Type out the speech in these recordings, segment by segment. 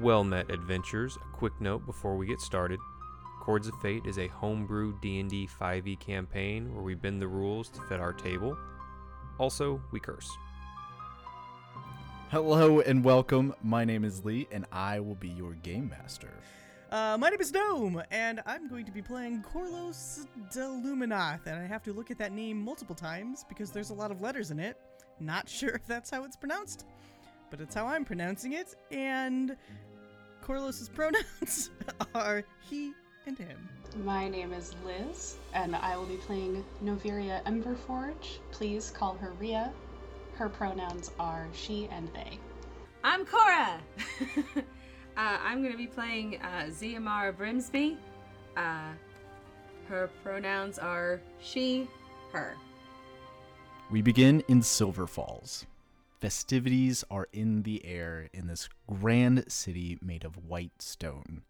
Well met adventures. A quick note before we get started. Chords of Fate is a homebrew D&D 5e campaign where we bend the rules to fit our table. Also, we curse. Hello and welcome. My name is Lee, and I will be your game master. Uh, my name is Gnome, and I'm going to be playing Corlos de Luminoth, and I have to look at that name multiple times because there's a lot of letters in it. Not sure if that's how it's pronounced, but it's how I'm pronouncing it, and Corlos's pronouns are he and him. My name is Liz, and I will be playing Noveria Emberforge. Please call her Ria. Her pronouns are she and they. I'm Cora. uh, I'm going to be playing uh, Xiomara Brimsby. Uh, her pronouns are she, her. We begin in Silver Falls. Festivities are in the air in this grand city made of white stone.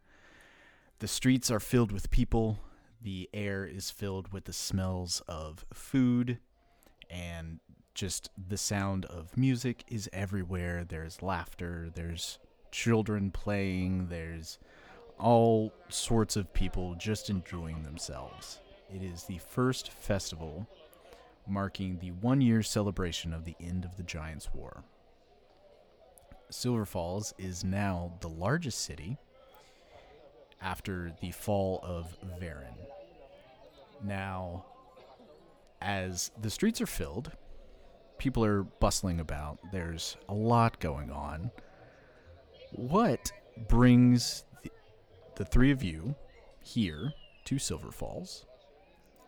The streets are filled with people. The air is filled with the smells of food and just the sound of music is everywhere. There's laughter, there's children playing, there's all sorts of people just enjoying themselves. It is the first festival marking the one year celebration of the end of the Giants' War. Silver Falls is now the largest city after the fall of Varen. Now, as the streets are filled, people are bustling about, there's a lot going on. What brings the, the three of you here to Silver Falls?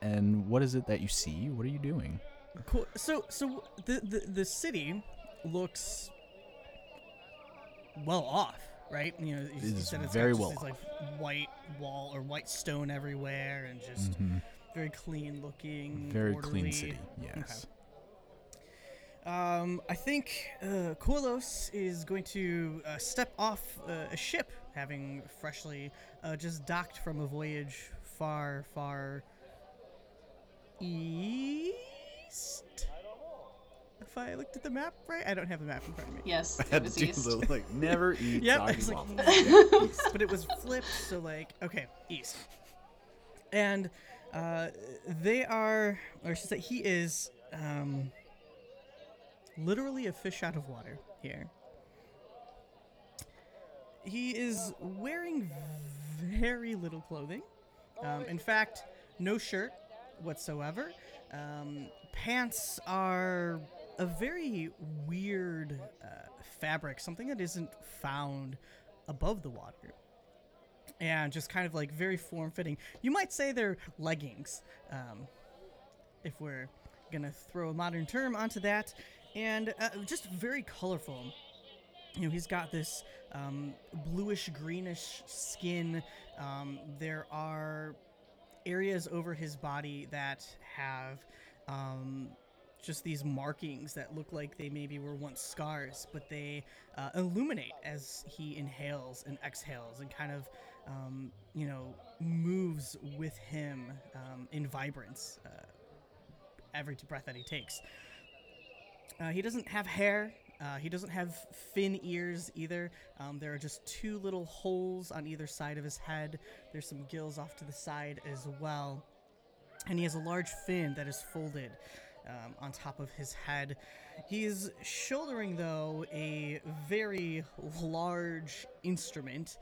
And what is it that you see? What are you doing? Cool. So, so the the, the city looks well off, right? You know, you, said it's very well this, like white wall or white stone everywhere, and just Mhm. very clean looking, Very orderly. clean city, yes. Um, I think uh, is going to uh, step off uh, a ship, having freshly uh, just docked from a voyage far, far east. If I looked at the map right, I don't have the map in front of me. Yes, I had was to do east. the like never eat Yep, soggy it's like, waffles. east, but it was flipped, so like okay, east. And uh, they are, or she said he is, um, literally a fish out of water here. He is wearing very little clothing. Um, in fact, no shirt whatsoever. Um, pants are a very weird uh, fabric, something that isn't found above the water. And just kind of like very form fitting. You might say they're leggings, um, if we're gonna throw a modern term onto that. And uh, just very colorful you know, he's got this um, bluish greenish skin. Um, there are areas over his body that have um, just these markings that look like they maybe were once scars, but they uh, illuminate as he inhales and exhales and kind of, um, you know, moves with him um, in vibrance uh, every breath that he takes. Uh, he doesn't have hair. Uh, he doesn't have fin ears either. Um, there are just two little holes on either side of his head. There's some gills off to the side as well. And he has a large fin that is folded um, on top of his head. He is shouldering, though, a very large instrument,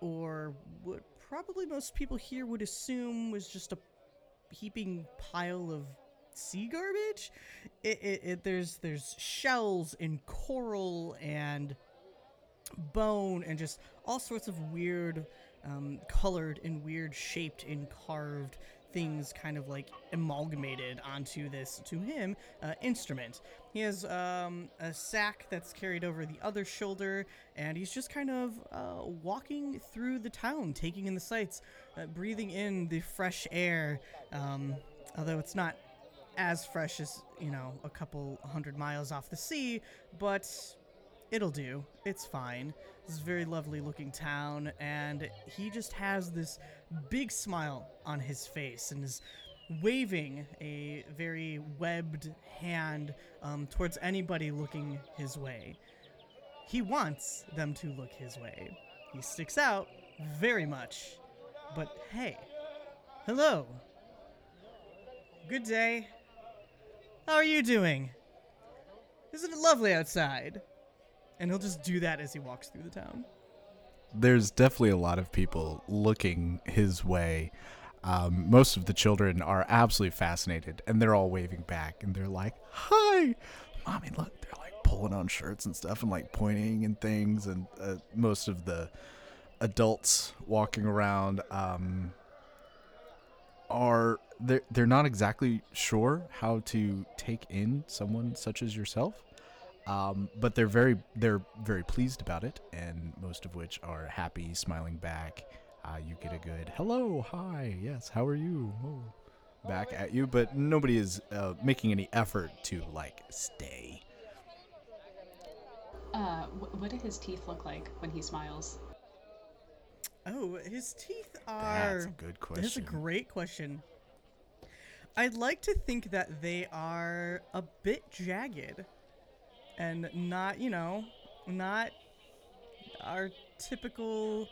or what probably most people here would assume was just a heaping pile of sea garbage. It, it, it there's there's shells and coral and bone and just all sorts of weird, um, colored and weird shaped and carved things kind of like amalgamated onto this to him uh, instrument he has um, a sack that's carried over the other shoulder and he's just kind of uh, walking through the town taking in the sights uh, breathing in the fresh air um, although it's not as fresh as you know a couple hundred miles off the sea but it'll do it's fine this very lovely looking town and he just has this big smile on his face and is waving a very webbed hand um, towards anybody looking his way he wants them to look his way He sticks out very much. But hey, hello. Good day. How are you doing? Isn't it lovely outside? And he'll just do that as he walks through the town. There's definitely a lot of people looking his way. Um, most of the children are absolutely fascinated, and they're all waving back, and they're like, "Hi, mommy! Look!" They're like pulling on shirts and stuff, and like pointing and things. And uh, most of the adults walking around um, are they're they're not exactly sure how to take in someone such as yourself. Um, but they're very they're very pleased about it, and most of which are happy, smiling back. Uh, you get a good hello, hi, yes, how are you? Oh, back at you, but nobody is uh, making any effort to like stay. Uh, what do his teeth look like when he smiles? Oh, his teeth are. That's a good question. That's a great question. I'd like to think that they are a bit jagged and not, you know, not our typical.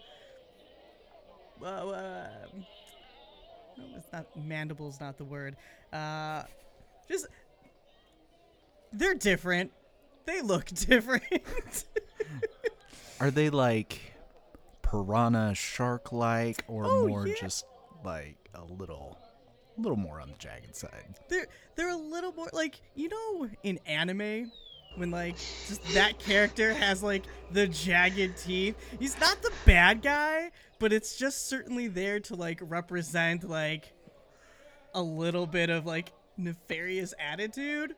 Uh, uh, no, it's not mandible's not the word. Uh, just they're different. They look different. Are they like piranha shark like, or Oh, more yeah. just like a little, a little more on the jagged side? they're they're a little more like you know in anime when like just that character has like the jagged teeth he's not the bad guy but it's just certainly there to like represent like a little bit of like nefarious attitude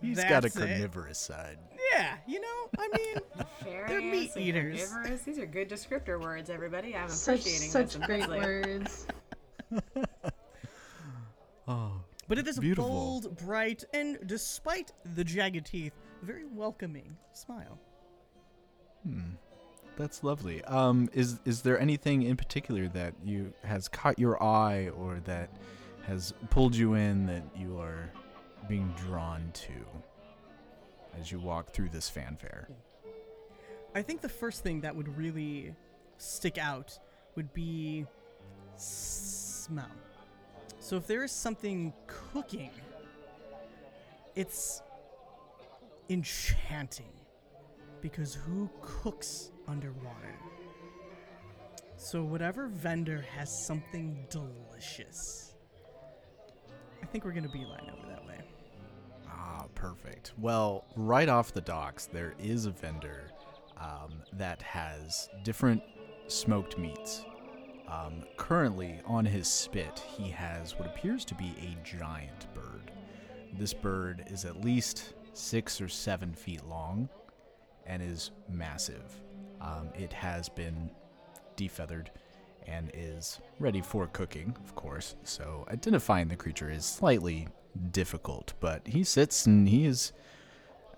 He's got a That's it. carnivorous side. Yeah you know i mean They're meat Nefarious and eaters. carnivorous. These are good descriptor words, everybody. I'm Such appreciating such this great words. Oh, but it is a Beautiful. bold bright and despite the jagged teeth very welcoming smile That's lovely. Um, is is there anything in particular that you has caught your eye or that has pulled you in that you are being drawn to as you walk through this fanfare? I think the first thing that would really stick out would be smell. So if there is something cooking, it's enchanting because who cooks underwater? So whatever vendor has something delicious. I think we're gonna beeline over that way. Perfect. Well, right off the docks, there is a vendor um, that has different smoked meats. Um, currently, on his spit, he has what appears to be a giant bird. This bird is at least six or seven feet long and is massive. Um, it has been defeathered and is ready for cooking, of course. So identifying the creature is slightly difficult, but he sits and he is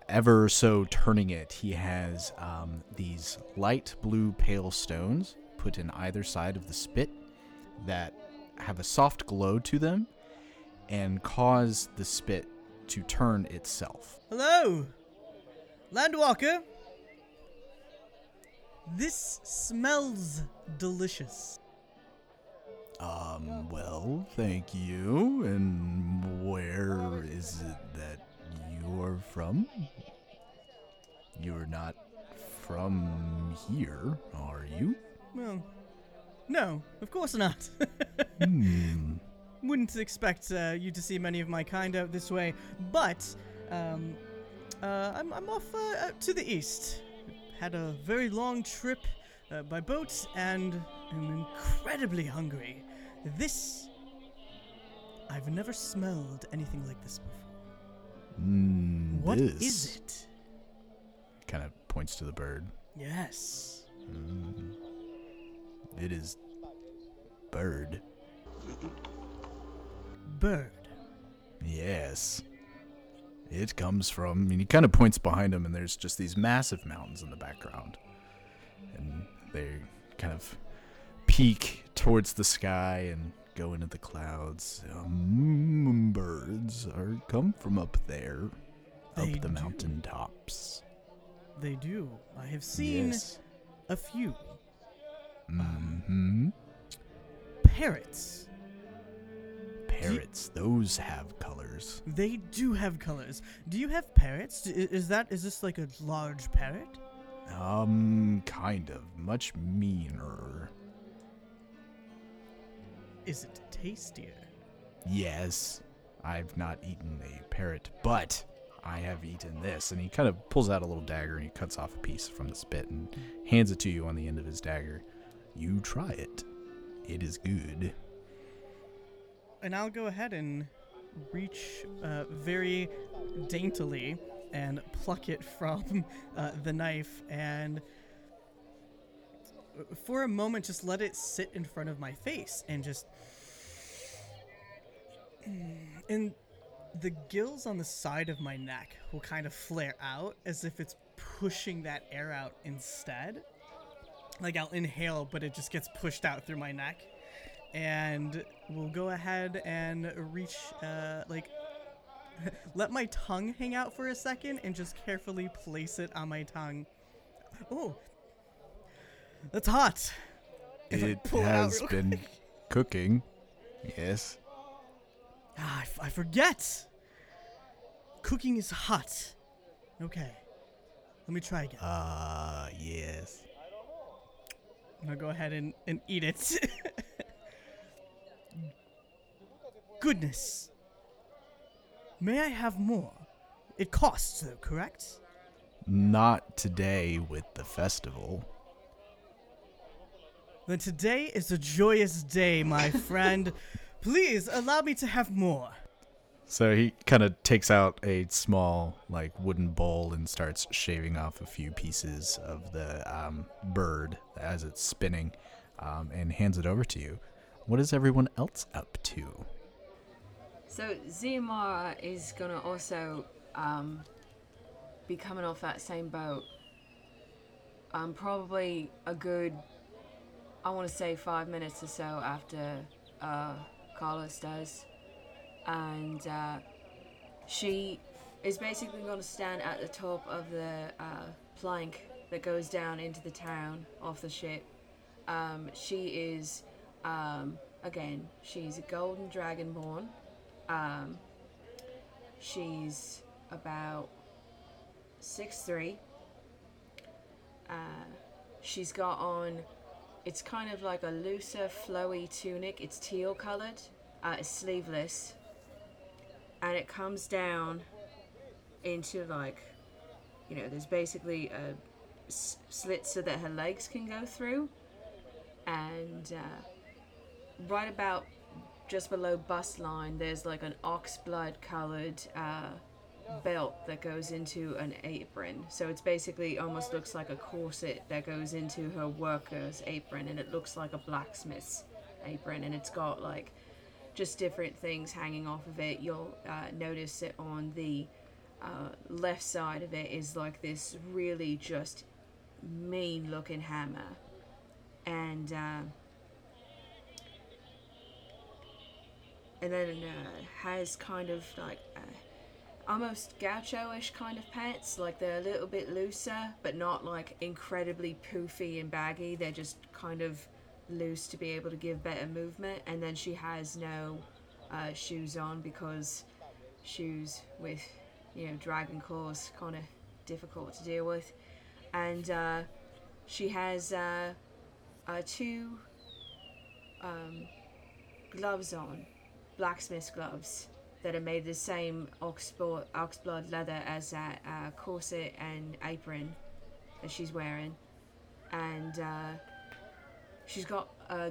ever so turning it. He has um, these light blue pale stones put in either side of the spit that have a soft glow to them and cause the spit to turn itself. Hello, Landwalker. This smells delicious. Um, well, thank you. And where is it that you're from? You're not from here, are you? Well, no, of course not. Hmm. Wouldn't expect uh, you to see many of my kind out this way, but um, uh, I'm, I'm off uh, to the east. Had a very long trip uh, by boat and am incredibly hungry. This. I've never smelled anything like this before. Mm, What is this it? Kind of points to the bird. Yes. Mm. It is bird. Bird. Yes. It comes from, and he kind of points behind him, and there's just these massive mountains in the background. And they kind of peak towards the sky and go into the clouds. Um, birds are come from up there, They up the do. mountain tops. They do. I have seen Yes. a few. Hmm? Parrots. Parrots, those have colors. They do have colors. Do you have parrots? Is that is this like a large parrot? Um, kind of. Much meaner. Is it tastier? Yes, I've not eaten a parrot, but I have eaten this. And he kind of pulls out a little dagger and he cuts off a piece from the spit and hands it to you on the end of his dagger. You try it. It is good. And I'll go ahead and reach uh, very daintily and pluck it from uh, the knife and for a moment just let it sit in front of my face and just and the gills on the side of my neck will kind of flare out as if it's pushing that air out instead. Like I'll inhale but it just gets pushed out through my neck. And we'll go ahead and reach uh, like let my tongue hang out for a second and just carefully place it on my tongue oh that's hot If It pull it has been cooking. Yes. ah, I, f- I forget cooking is hot okay let me try again Uh, yes. I'm gonna go ahead and, and eat it. Goodness. May I have more? It costs, though, correct? Not today with the festival. Then today is a joyous day, my friend. Please allow me to have more. So he kind of takes out a small, like, wooden bowl and starts shaving off a few pieces of the um, bird as it's spinning um, and hands it over to you. What is everyone else up to? So Xiomara is gonna also um, be coming off that same boat. Um, probably a good, I want to say five minutes or so after uh, Carlos does, and uh, she is basically going to stand at the top of the uh, plank that goes down into the town off the ship. Um, she is, um, again, she's a golden dragonborn. Um, she's about six three. Uh, she's got on. It's kind of like a looser, flowy tunic. It's teal coloured. Uh, it's sleeveless, and it comes down into like, you know, there's basically a slit so that her legs can go through, and uh, right about just below bust line, there's like an ox blood colored uh, belt that goes into an apron. So it's basically almost looks like a corset that goes into her worker's apron, and it looks like a blacksmith's apron, and it's got like just different things hanging off of it. You'll uh, notice it on the uh, left side of it is like this really just mean looking hammer, and. And then uh, has kind of like uh, almost gaucho-ish kind of pants. Like they're a little bit looser but not like incredibly poofy and baggy. They're just kind of loose to be able to give better movement. And then she has no uh, shoes on because shoes with you know dragon claws kind of difficult to deal with. And uh, she has uh, uh, two um, gloves on blacksmith's gloves that are made the same oxblood, oxblood leather as that uh, corset and apron that she's wearing. And uh, she's got a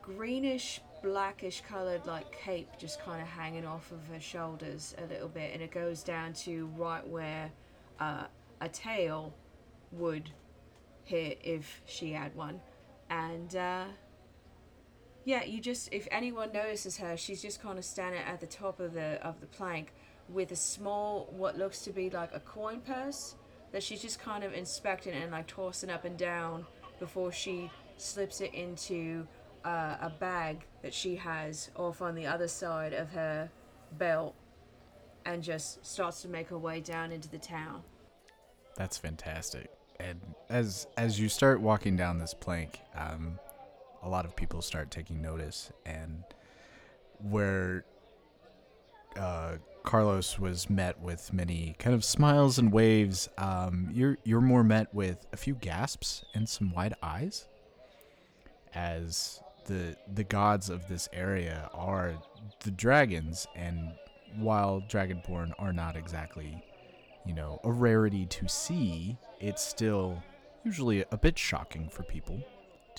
greenish, blackish coloured like cape just kind of hanging off of her shoulders a little bit, and it goes down to right where uh, a tail would hit if she had one. And uh, yeah, you just if anyone notices her, she's just kind of standing at the top of the of the plank with a small what looks to be like a coin purse that she's just kind of inspecting and like tossing up and down before she slips it into uh, a bag that she has off on the other side of her belt and just starts to make her way down into the town. That's fantastic. And as as you start walking down this plank, um, a lot of people start taking notice, and where uh, Carlos was met with many kind of smiles and waves, um, you're you're more met with a few gasps and some wide eyes, as the the gods of this area are the dragons, and while dragonborn are not exactly, you know, a rarity to see, it's still usually a bit shocking for people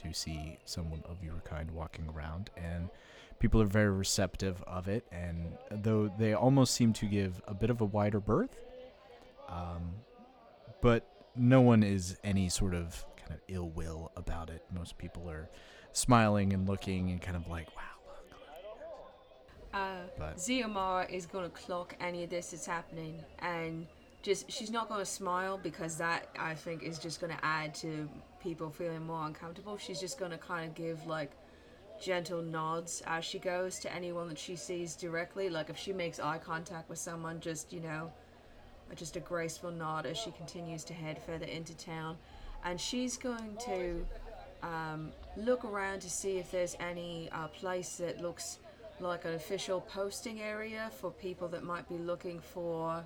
to see someone of your kind walking around and people are very receptive of it and though they almost seem to give a bit of a wider berth um, but no one is any sort of kind of ill will about it most people are smiling and looking and kind of like wow. Uh, But- is going to clock any of this that's happening and just she's not going to smile because that I think is just going to add to people feeling more uncomfortable. She's just going to kind of give like gentle nods as she goes to anyone that she sees directly. Like if she makes eye contact with someone, just you know, just a graceful nod as she continues to head further into town. And she's going to um, look around to see if there's any uh, place that looks like an official posting area for people that might be looking for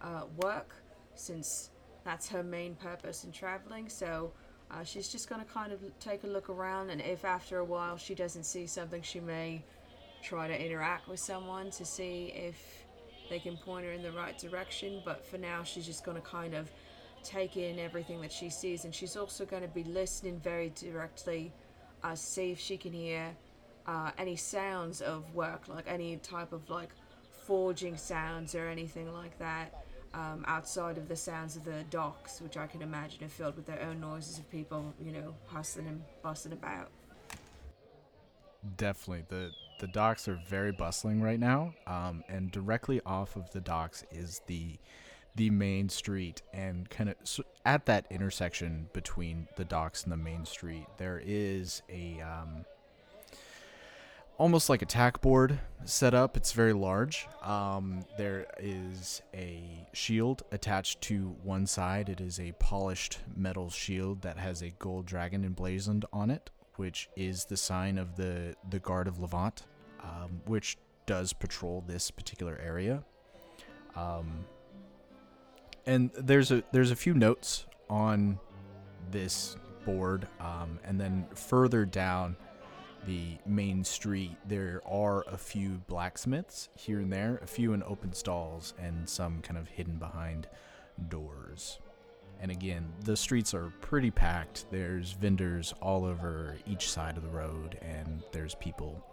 uh, work, since that's her main purpose in traveling. So uh, she's just going to kind of take a look around, and if after a while she doesn't see something, she may try to interact with someone to see if they can point her in the right direction. But for now, she's just going to kind of take in everything that she sees, and she's also going to be listening very directly uh, see if she can hear uh, any sounds of work, like any type of like forging sounds or anything like that. Um, outside of the sounds of the docks, which I can imagine are filled with their own noises of people, you know, hustling and bustling about. Definitely. The the docks are very bustling right now. Um, and directly off of the docks is the the main street and kind of so at that intersection between the docks and the main street there is a um, almost like a tack board set up it's very large. Um, there is a shield attached to one side. It is a polished metal shield that has a gold dragon emblazoned on it which is the sign of the the guard of levant um, which does patrol this particular area. Um, and there's a there's a few notes on this board um, and then further down the main street there are a few blacksmiths here and there a few in open stalls and some kind of hidden behind doors and again the streets are pretty packed there's vendors all over each side of the road and there's people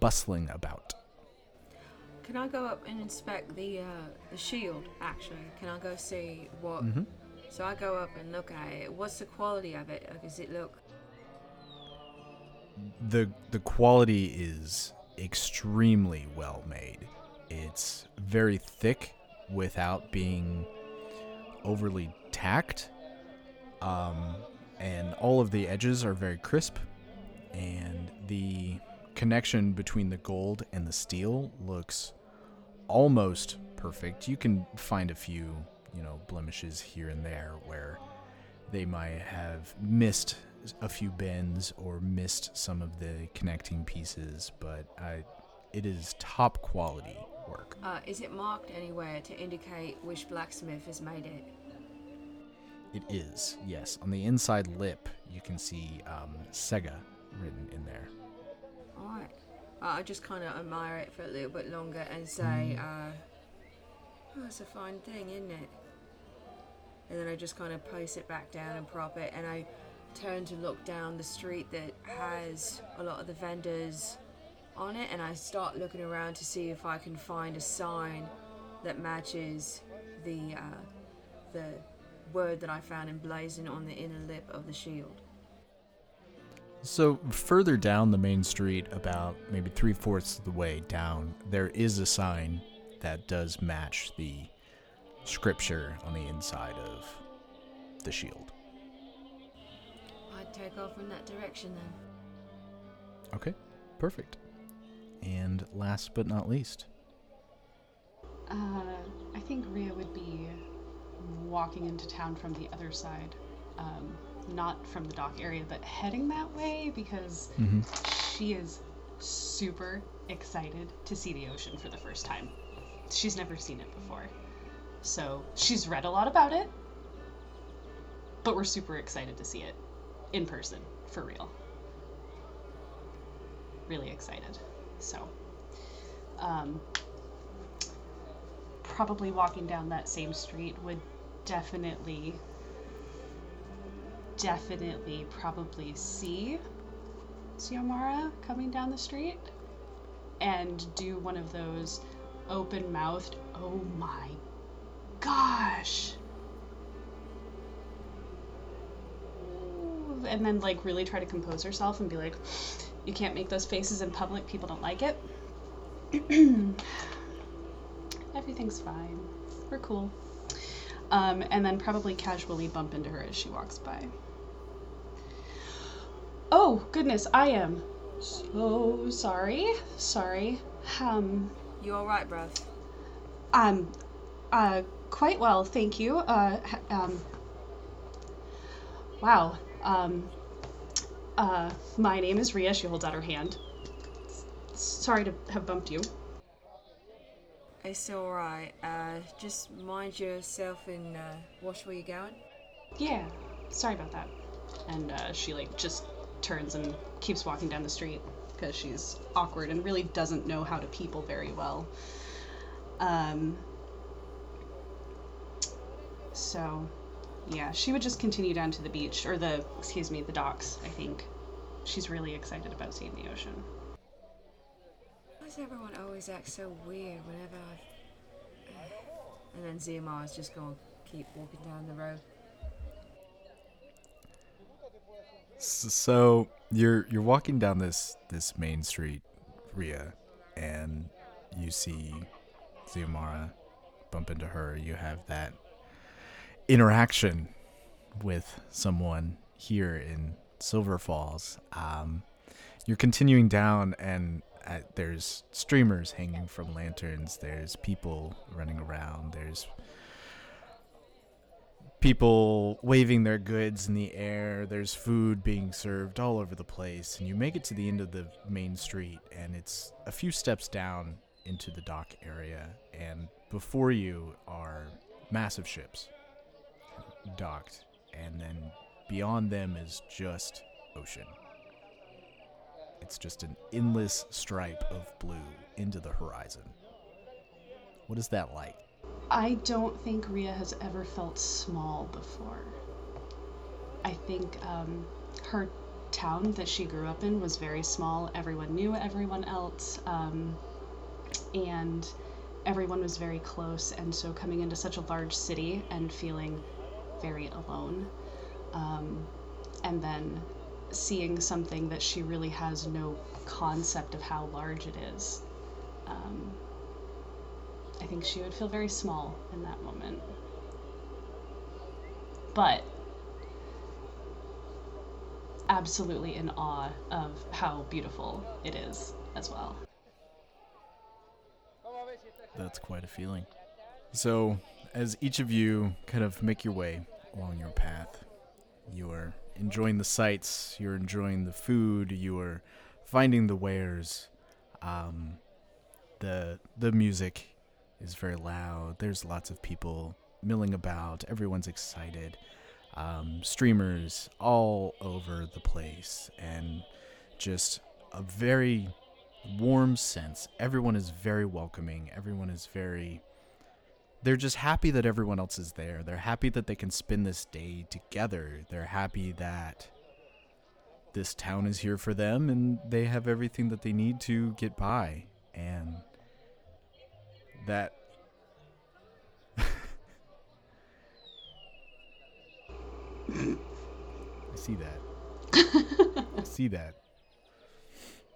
bustling about Can I go up and inspect the uh, the shield? Actually, can I go see what? Mhm. So I go up and look at it. What's the quality of it? Like, does it look? The the quality is extremely well made. It's very thick without being overly tacked. Um, and all of the edges are very crisp and the connection between the gold and the steel looks almost perfect. You can find a few, you know, blemishes here and there where they might have missed a few bends or missed some of the connecting pieces, but I, it is top quality work. Uh, is it marked anywhere to indicate which blacksmith has made it? It is, yes. On the inside lip, you can see um, Sega written in there. All right. Uh, I just kind of admire it for a little bit longer and say, uh, oh, it's a fine thing, isn't it? And then I just kind of place it back down and prop it, and I turn to look down the street that has a lot of the vendors on it, and I start looking around to see if I can find a sign that matches the uh, the word that I found emblazoned on the inner lip of the shield. So, further down the main street, about maybe three fourths of the way down, there is a sign that does match the scripture on the inside of the shield. I'd take off in that direction then. Okay, perfect. And last but not least, Uh, I think Rhea would be walking into town from the other side, um, not from the dock area, but heading that way because Mm-hmm. she is super excited to see the ocean for the first time. She's never seen it before. So she's read a lot about it, but we're super excited to see it in person, for real. Really excited. So, um, probably walking down that same street would definitely, definitely probably see Xiomara coming down the street and do one of those open mouthed, oh my gosh. And then, like, really try to compose herself and be like, you can't make those faces in public, people don't like it. Everything's fine. We're cool. Um, and then probably casually bump into her as she walks by. Oh, goodness, I am so sorry. Sorry. Um, You alright, bruv? um, uh, quite well, thank you. Uh, um, wow. Um, uh, my name is Ria. She holds out her hand. Sorry to have bumped you. It's alright. Uh, just mind yourself and uh, watch where you're going. Yeah, sorry about that. And uh, she like just turns and keeps walking down the street because she's awkward and really doesn't know how to people very well. Um. So, yeah, she would just continue down to the beach or the excuse me the docks. I think she's really excited about seeing the ocean. Why does everyone always act so weird whenever I. And then Ziamar's just gonna keep walking down the road. So you're you're walking down this this main street, Ria, and you see Xiomara bump into her. You have that interaction with someone here in Silver Falls. Um, you're continuing down, and uh there's streamers hanging from lanterns. There's people running around. There's people waving their goods in the air. There's food being served all over the place. And you make it to the end of the main street, and it's a few steps down into the dock area. And before you are massive ships docked. And then beyond them is just ocean. It's just an endless stripe of blue into the horizon. What is that like? I don't think Ria has ever felt small before. I think um, her town that she grew up in was very small. Everyone knew everyone else, um, and everyone was very close. And so, coming into such a large city and feeling very alone, um, and then seeing something that she really has no concept of how large it is. Um, I think she would feel very small in that moment. But absolutely in awe of how beautiful it is as well. That's quite a feeling. So, as each of you kind of make your way along your path, you are enjoying the sights, you're enjoying the food, you are finding the wares. Um, the the music is very loud. There's lots of people milling about. Everyone's excited. Um, streamers all over the place, and just a very warm sense. Everyone is very welcoming. Everyone is very. They're just happy that everyone else is there. They're happy that they can spend this day together. They're happy that this town is here for them and they have everything that they need to get by. And that. I see that. I see that.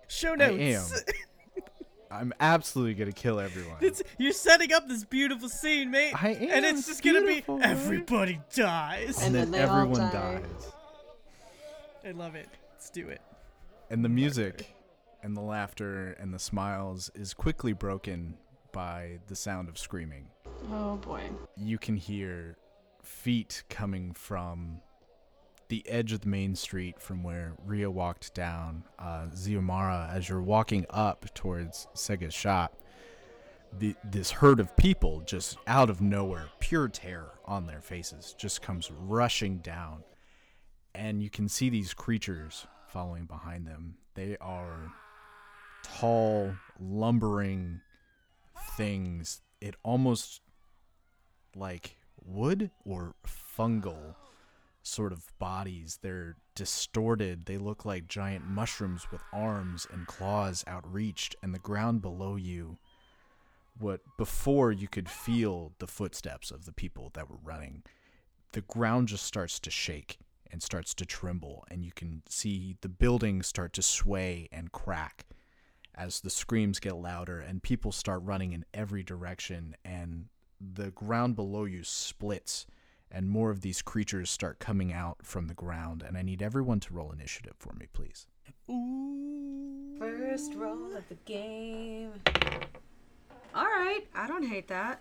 Show I notes. am. I'm absolutely gonna kill everyone. It's, you're setting up this beautiful scene, mate. I and it's just gonna beautiful, be right? everybody dies. and then, then everyone die. dies. I love it. Let's do it. And the music and the laughter and the smiles is quickly broken by the sound of screaming. Oh boy. You can hear feet coming from the edge of the main street from where Ria walked down, uh, Xiomara, as you're walking up towards Sega's shop, the, this herd of people just out of nowhere, pure terror on their faces, just comes rushing down. And you can see these creatures following behind them. They are tall, lumbering things. It almost like wood or fungal sort of bodies. They're distorted. They look like giant mushrooms with arms and claws outreached, and the ground below you. What before you could feel the footsteps of the people that were running, the ground just starts to shake and starts to tremble, and you can see the buildings start to sway and crack as the screams get louder and people start running in every direction and the ground below you splits and more of these creatures start coming out from the ground and i need everyone to roll initiative for me please Ooh. First roll of the game. All right, I don't hate that.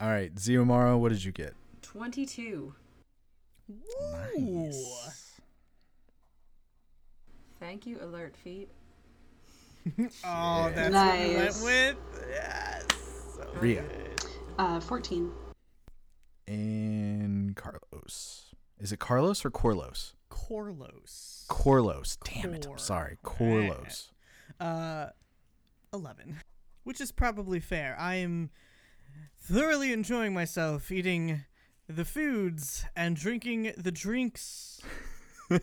all right Xiomara what did you get 22. nice Thank you, alert feet. Oh, that's what we went Nice. with. Yes. So Ria. good. Uh, 14. And carlos is it carlos or corlos Corlos. corlos damn it i'm sorry corlos Uh, 11. Which is probably fair. I am thoroughly enjoying myself eating the foods and drinking the drinks.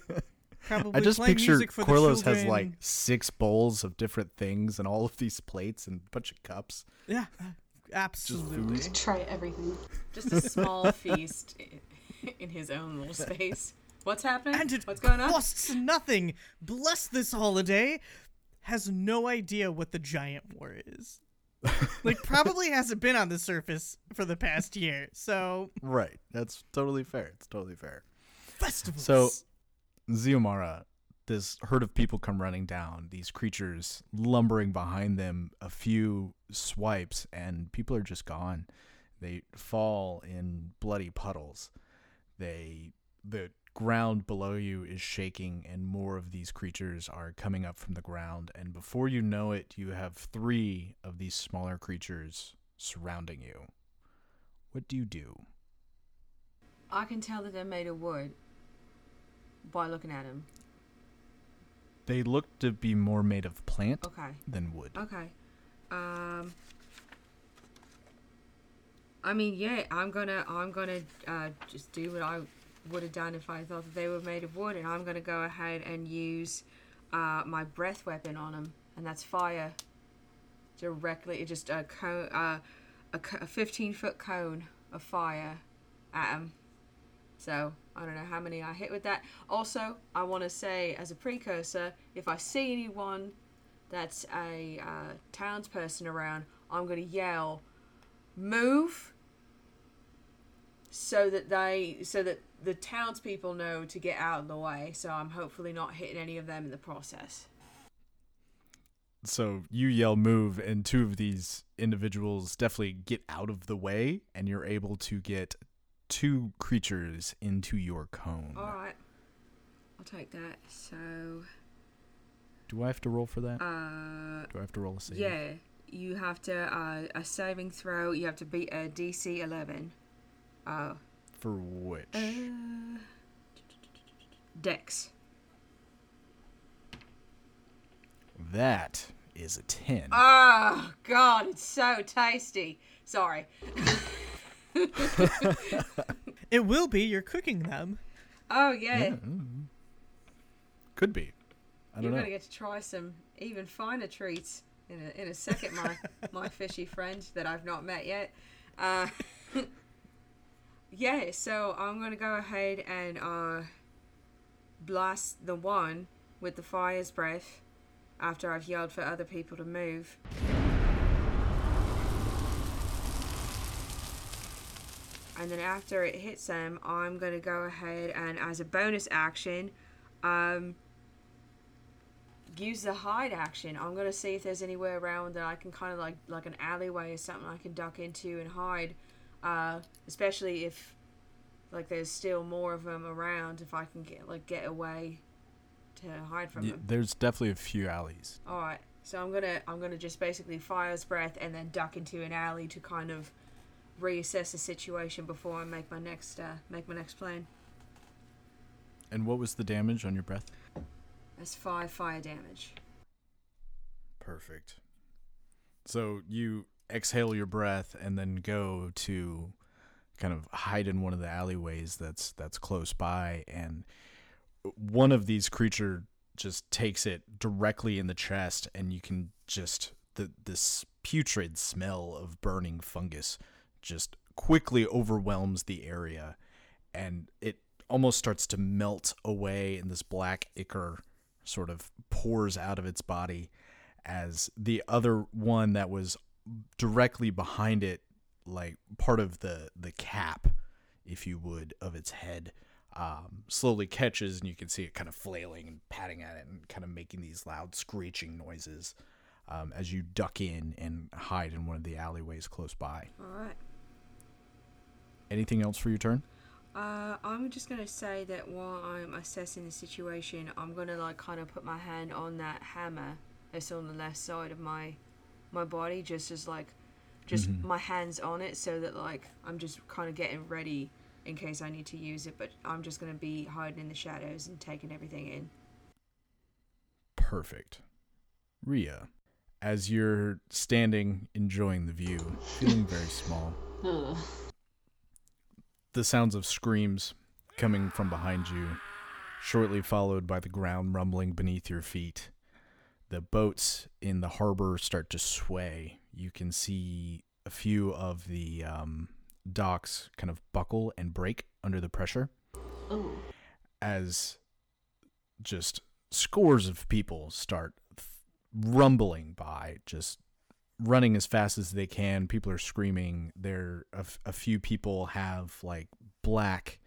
Probably I just picture music for the Corlos has like six bowls of different things and all of these plates and a bunch of cups. Yeah, absolutely. Just Try everything. Just a small feast in his own little space. What's happening? And it What's going on? costs nothing. Bless this holiday. Has no idea what the giant war is. like probably hasn't been on the surface for the past year. So Right. That's totally fair. It's totally fair. festivals. So Xiomara, this herd of people come running down, these creatures lumbering behind them, a few swipes, and people are just gone. They fall in bloody puddles. They the ground below you is shaking and more of these creatures are coming up from the ground and before you know it you have 3 of these smaller creatures surrounding you. What do you do? I can tell that they're made of wood by looking at them. They look to be more made of plant Okay. than wood. Okay. Um. I mean, yeah, I'm gonna, I'm gonna uh, just do what I would have done if I thought that they were made of wood, and I'm gonna go ahead and use uh, my breath weapon on them, and that's fire. Directly, just a cone, uh, a, co- a 15 foot cone of fire at them. So I don't know how many I hit with that. Also, I want to say as a precursor, if I see anyone that's a uh, townsperson around, I'm gonna yell, "Move!" so that they, so that the townspeople know to get out of the way. So I'm hopefully not hitting any of them in the process. So you yell move, and two of these individuals definitely get out of the way, and you're able to get two creatures into your cone. All right, I'll take that. So, Do I have to roll for that? uh, Do I have to roll a save? yeah, you have to uh, a saving throw. You have to beat a DC 11. Uh, For which? uh, Dex. that is a 10. Oh God, it's so tasty. Sorry. it will be. You're cooking them. Oh yeah, Yeah, mm. Could be. I you're don't know. gonna get to try some even finer treats in a, in a second, my my fishy friend that I've not met yet. Uh, yeah, so I'm gonna go ahead and uh, blast the one with the fire's breath after I've yelled for other people to move. And then after it hits them, I'm gonna go ahead and, as a bonus action, um, use the hide action. I'm gonna see if there's anywhere around that I can kind of like like an alleyway or something I can duck into and hide. Uh, especially if like there's still more of them around if I can get like get away to hide from Y- them. there's definitely a few alleys. All right, so I'm gonna I'm gonna just basically fire's breath and then duck into an alley to kind of reassess the situation before I make my next uh, make my next plan. And what was the damage on your breath? That's five fire damage. Perfect. So you exhale your breath and then go to kind of hide in one of the alleyways that's that's close by and one of these creature just takes it directly in the chest and you can just the this putrid smell of burning fungus just quickly overwhelms the area and it almost starts to melt away and this black ichor sort of pours out of its body as the other one that was directly behind it like part of the the cap if you would of its head um, slowly catches and you can see it kind of flailing and patting at it and kind of making these loud screeching noises um, as you duck in and hide in one of the alleyways close by All right. Anything else for your turn Uh, I'm just gonna say that while I'm assessing the situation, I'm gonna like kind of put my hand on that hammer that's on the left side of my my body, just as like, just Mhm. my hands on it, so that like I'm just kind of getting ready in case I need to use it. But I'm just gonna be hiding in the shadows and taking everything in. perfect Rea as you're standing enjoying the view feeling very small Ugh. The sounds of screams coming from behind you, shortly followed by the ground rumbling beneath your feet. The boats in the harbor start to sway. You can see a few of the um, docks kind of buckle and break under the pressure Oh. as just scores of people start th- rumbling by, just running as fast as they can. People are screaming. There, a, f- a few people have like black,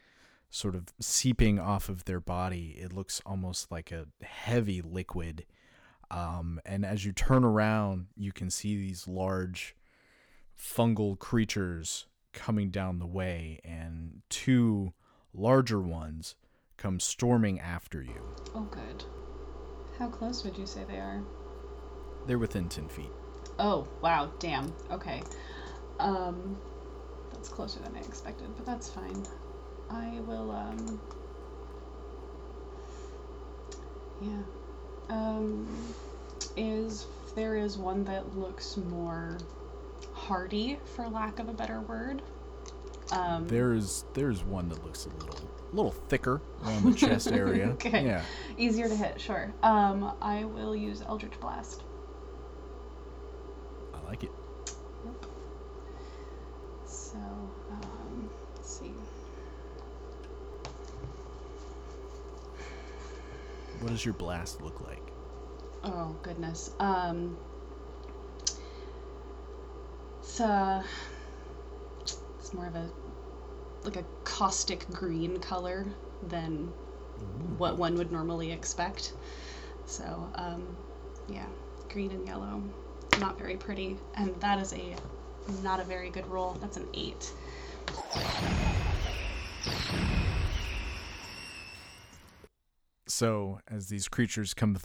sort of seeping off of their body. It looks almost like a heavy liquid. Um, and as you turn around, you can see these large fungal creatures coming down the way, and two larger ones come storming after you. Oh, good. How close would you say they are? They're within 10 feet. Oh, wow, damn. Okay. Um, that's closer than I expected, but that's fine. I will, um. Yeah. Um, is. There is one that looks more hardy, for lack of a better word. Um, There's there's one that looks a little a little thicker around the chest area. Okay. Yeah. easier to hit, sure. Um, I will use Eldritch Blast. I like it. So, um, let's see. What does your blast look like? Oh goodness. Um, it's uh, it's more of a like a caustic green color than what one would normally expect. So, um, yeah, green and yellow, not very pretty, and that is a not a very good roll. That's an eight. So as these creatures come th-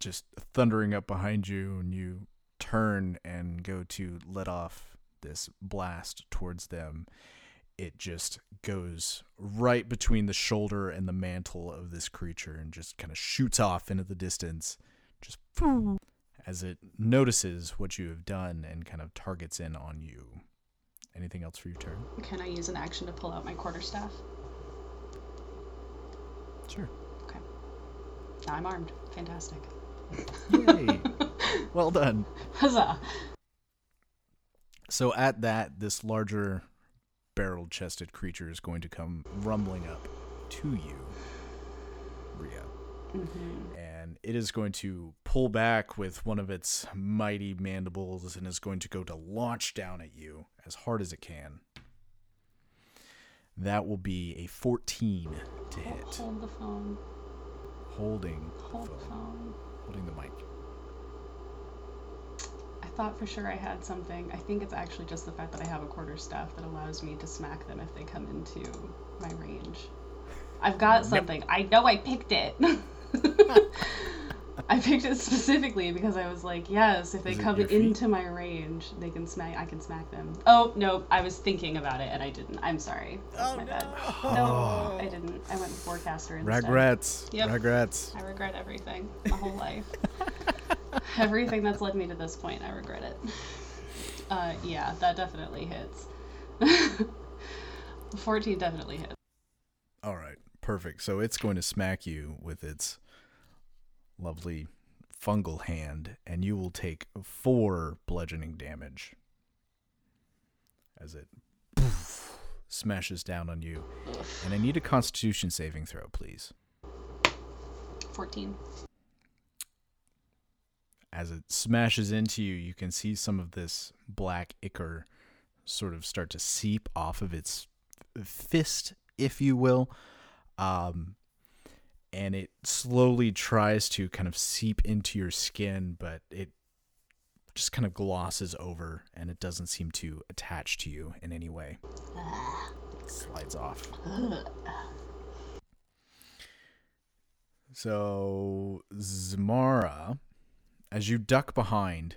just thundering up behind you, and you turn and go to let off this blast towards them, it just goes right between the shoulder and the mantle of this creature and just kind of shoots off into the distance, just as it notices what you have done and kind of targets in on you. Anything else for your turn? Can I use an action to pull out my quarterstaff? Sure. Okay. Now I'm armed. Fantastic. Yay! well done. Huzzah! So at that, this larger barrel chested creature is going to come rumbling up to you, Rea. Mm-hmm. It is going to pull back with one of its mighty mandibles and is going to go to launch down at you as hard as it can. That will be a 14 to hit. Hold the phone. Holding Hold the phone, phone. holding the mic. I thought for sure I had something. I think it's actually just the fact that I have a quarter staff that allows me to smack them if they come into my range. I've got something. I know I picked it. I picked it specifically because I was like, yes, if they Is it come your feet? into my range, they can smack. I can smack them. Oh no, I was thinking about it and I didn't. I'm sorry. That's Oh, my bad. no. No, I didn't. I went forecaster instead. Regrets. Yep. Regrets. I regret everything. My whole life. everything that's led me to this point, I regret it. Uh, yeah, that definitely hits. 14 definitely hits. All right. Perfect. So it's going to smack you with its lovely fungal hand, and you will take four bludgeoning damage as it poof, smashes down on you. And I need a constitution saving throw, please. 14. As it smashes into you, you can see some of this black ichor sort of start to seep off of its fist, if you will. Um, and it slowly tries to kind of seep into your skin, but it just kind of glosses over and it doesn't seem to attach to you in any way. It slides off. So, Xiomara, as you duck behind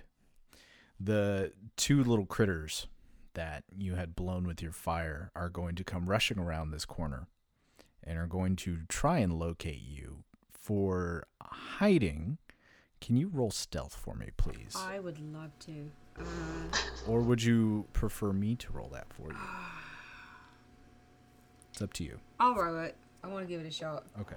the two little critters that you had blown with your fire, are going to come rushing around this corner and are going to try and locate you. For hiding, can you roll stealth for me, please? I would love to. Uh, Or would you prefer me to roll that for you? It's up to you. I'll roll it. I want to give it a shot. Okay.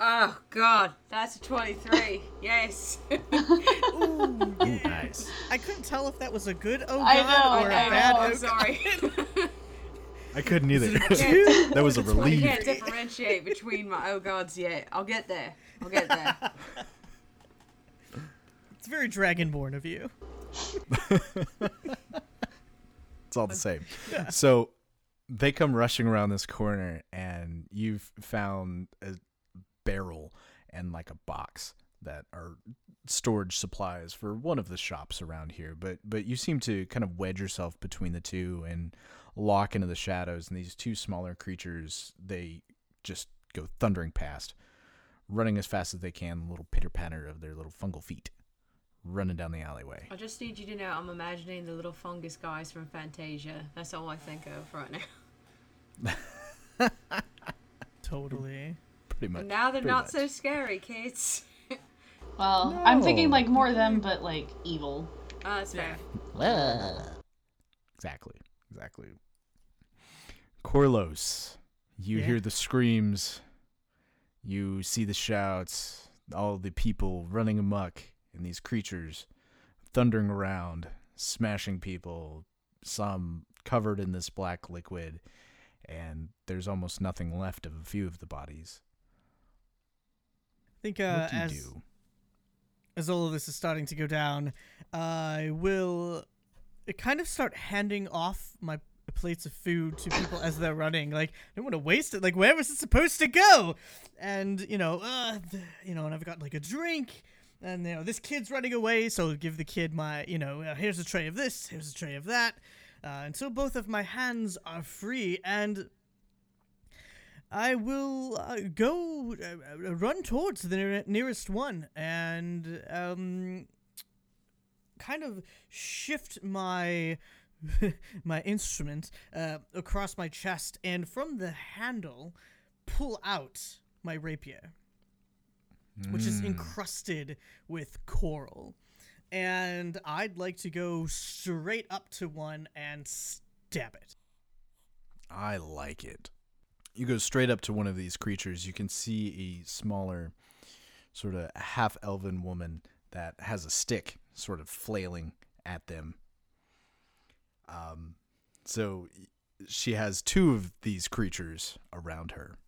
Oh God, that's a twenty-three. yes. Ooh, yeah. Nice. I couldn't tell if that was a good oh I god know, or a I bad know, oh I'm god. sorry. I couldn't either. That was a relief. I can't differentiate between my oh gods yet. I'll get there. I'll get there. It's very dragonborn of you. It's all the same. So they come rushing around this corner, and you've found a barrel and like a box that are storage supplies for one of the shops around here. But but you seem to kind of wedge yourself between the two and lock into the shadows. And these two smaller creatures, they just go thundering past, running as fast as they can. Little pitter patter of their little fungal feet, running down the alleyway. I just need you to know I'm imagining the little fungus guys from Fantasia. That's all I think of right now. Totally. Pretty much. And now they're not much. so scary, kids. Well, I'm thinking like more of them, but like evil. Oh, that's fair. Exactly. Exactly. Corlos, you Yeah. hear the screams, you see the shouts, all the people running amok, and these creatures thundering around, smashing people, some covered in this black liquid, and there's almost nothing left of a few of the bodies. I think uh, what do you as do? as all of this is starting to go down, I will kind of start handing off my plates of food to people as they're running. Like, I don't want to waste it. Like, where was it supposed to go? And you know, uh, th- you know, and I've got like a drink. And you know, this kid's running away, so I'll give the kid my, you know, uh, here's a tray of this, here's a tray of that, uh, until both of my hands are free, and I will uh, go uh, uh, run towards the near- nearest one and um, kind of shift my my instrument uh, across my chest and from the handle pull out my rapier, which is Mm. encrusted with coral. And I'd like to go straight up to one and stab it. I like it. You go straight up to one of these creatures. You can see a smaller, sort of half elven woman that has a stick sort of flailing at them. Um, so she has two of these creatures around her.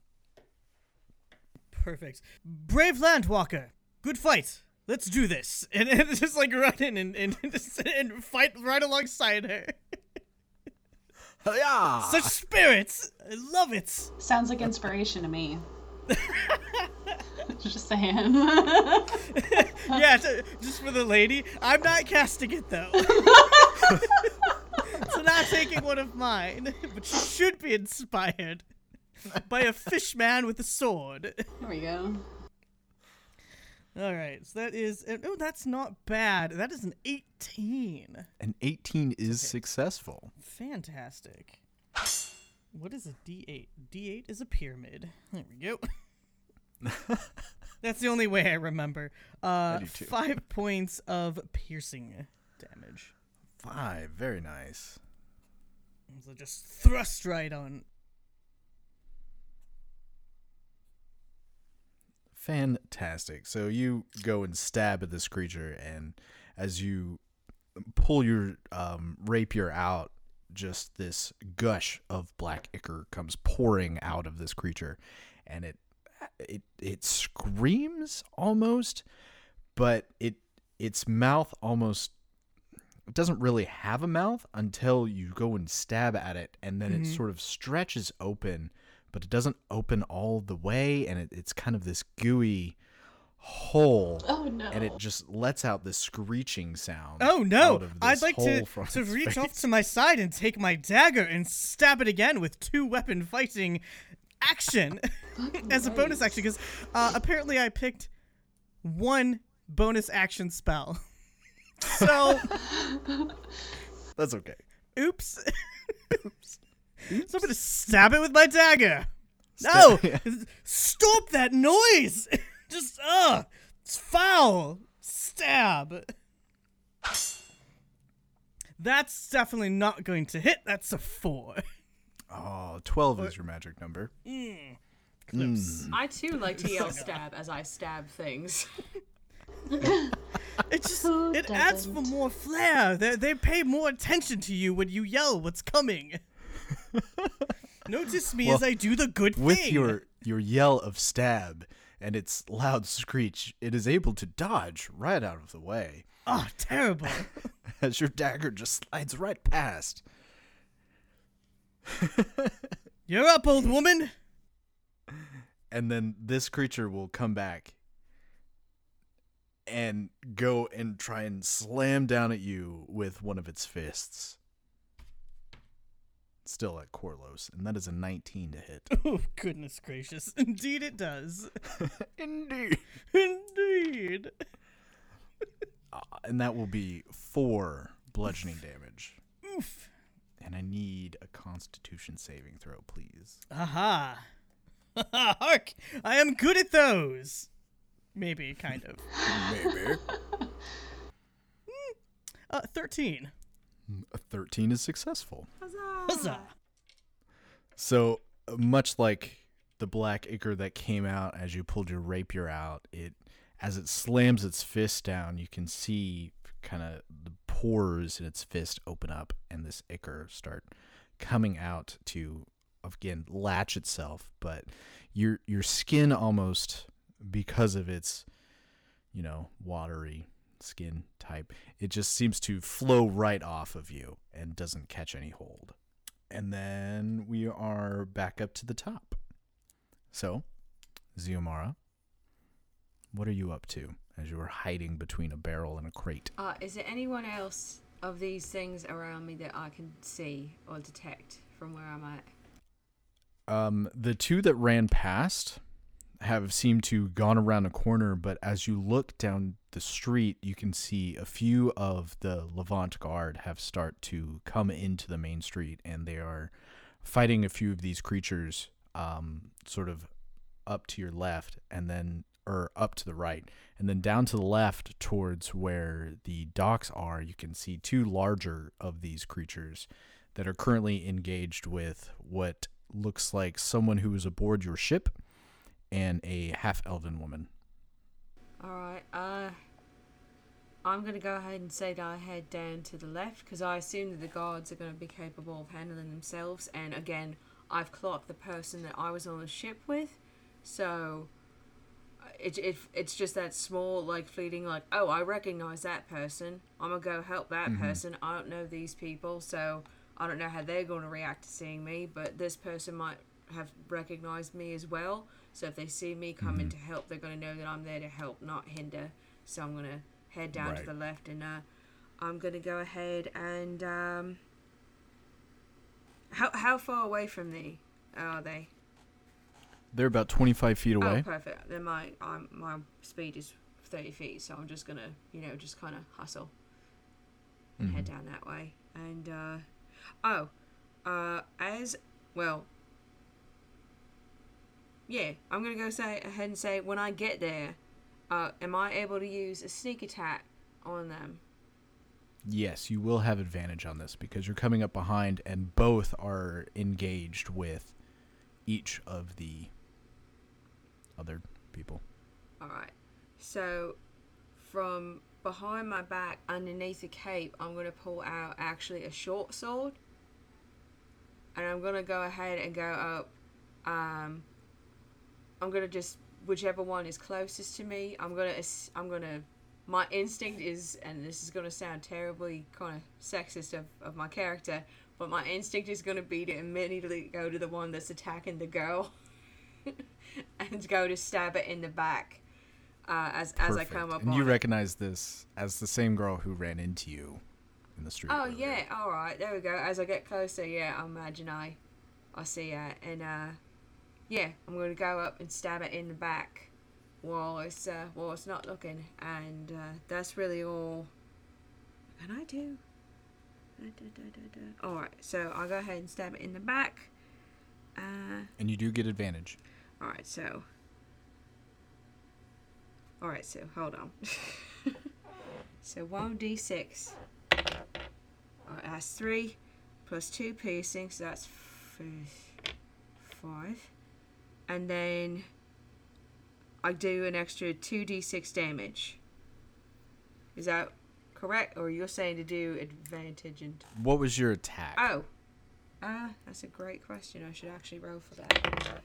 Perfect. Brave Landwalker, good fight. Let's do this. And, and just like run in and, and, and fight right alongside her. Yeah. Such spirits! I love it. Sounds like inspiration to me. Just saying. yeah, just for the lady. I'm not casting it though. So not taking one of mine, but should be inspired by a fish man with a sword. There we go. All right, so that is oh, that's not bad. That is an 18. An 18 is successful. Fantastic. What is a D8? D8 is a pyramid. There we go. That's the only way I remember. Uh, do too. five points of piercing damage. Five. Very nice. So just thrust right on. Fantastic. So you go and stab at this creature, and as you pull your um, rapier out, just this gush of black ichor comes pouring out of this creature, and it it it screams almost, but it its mouth almost it doesn't really have a mouth until you go and stab at it, and then it sort of stretches open, but it doesn't open all the way, and it, it's kind of this gooey hole. Oh no. And it just lets out this screeching sound. Oh no! I'd like to, to its reach off to my side and take my dagger and stab it again with two weapon fighting action as a bonus action because uh, apparently I picked one bonus action spell. So, That's okay. oops. oops. So I'm gonna stab it with my dagger. No! Stop that noise! Just, ugh! It's foul! Stab! That's definitely not going to hit. That's a four. Oh, 12 is your magic number. Mm. Close. Hmm. I too like to yell stab as I stab things. It just Who it adds for more flair. They they pay more attention to you when you yell what's coming. Notice me as I do the good With thing. your your yell of stab and its loud screech, it is able to dodge right out of the way oh terrible. as your dagger just slides right past. You're up, old woman. And then this creature will come back and go and try and slam down at you with one of its fists. Still at Corlos, and that is a 19 to hit. Oh goodness gracious! Indeed, it does. Indeed. Indeed. Uh, and that will be four bludgeoning damage. Oof. And I need a constitution saving throw, please. Aha. Hark! I am good at those. Maybe, kind of. Maybe. Uh, thirteen. a 13 is successful. Huzzah! Huzzah! So, uh, much like the black ichor that came out as you pulled your rapier out, it as it slams its fist down, you can see kind of the pores in its fist open up and this ichor start coming out to again latch itself, but your your skin almost because of its you know, watery skin type, it just seems to flow right off of you and doesn't catch any hold. And then we are back up to the top. So, Xiomara, what are you up to as you are hiding between a barrel and a crate? Uh, is there anyone else of these things around me that I can see or detect from where I'm at? Um, the two that ran past have seemed to gone around a corner, but as you look down the street, you can see a few of the Levant Guard have start to come into the main street, and they are fighting a few of these creatures, um, sort of up to your left, and then or up to the right, and then down to the left towards where the docks are. You can see two larger of these creatures that are currently engaged with what looks like someone who is aboard your ship and a half elven woman. Alright, uh. I'm gonna go ahead and say that I head down to the left because I assume that the guards are gonna be capable of handling themselves. And again, I've clocked the person that I was on the ship with, so it, it it's just that small, like fleeting, like oh, I recognize that person. I'm gonna go help that person. I don't know these people, so I don't know how they're gonna react to seeing me. But this person might have recognized me as well. So if they see me coming to help, they're gonna know that I'm there to help, not hinder. So I'm gonna head down Right. to the left, and uh, I'm gonna go ahead and um, How how far away from me are they? They're about 25 feet away. Oh, perfect. Then my um, my speed is thirty feet, so I'm just gonna you know just kind of hustle and head Mhm. down that way. And uh, oh, uh, as well. Yeah, I'm gonna go say ahead and say when I get there, uh, am I able to use a sneak attack on them? Yes, you will have advantage on this because you're coming up behind and both are engaged with each of the other people. All right. So, from behind my back, underneath the cape, I'm gonna pull out actually a short sword, and I'm gonna go ahead and go up. Um, I'm gonna just whichever one is closest to me. I'm gonna I'm gonna. My instinct is, and this is gonna sound terribly kind of sexist of, of my character, but my instinct is gonna be to immediately go to the one that's attacking the girl, and go to stab it in the back uh, as as I come up and on you it. recognize this as the same girl who ran into you in the street. Oh earlier. yeah, all right, there we go. As I get closer, yeah, I imagine I, I see her, and uh, yeah, I'm gonna go up and stab it in the back, while it's uh, while it's not looking, and uh, that's really all. Can I do? Da, da, da. All right, so I'll go ahead and stab it in the back. Uh, And you do get advantage. all right, so. All right, so hold on. so one d six. Right, that's three plus two piercing, so that's f- five, and then I do an extra two d six damage. Is that correct, or you're saying to do advantage and? What was your attack? Oh, uh, that's a great question. I should actually roll for that.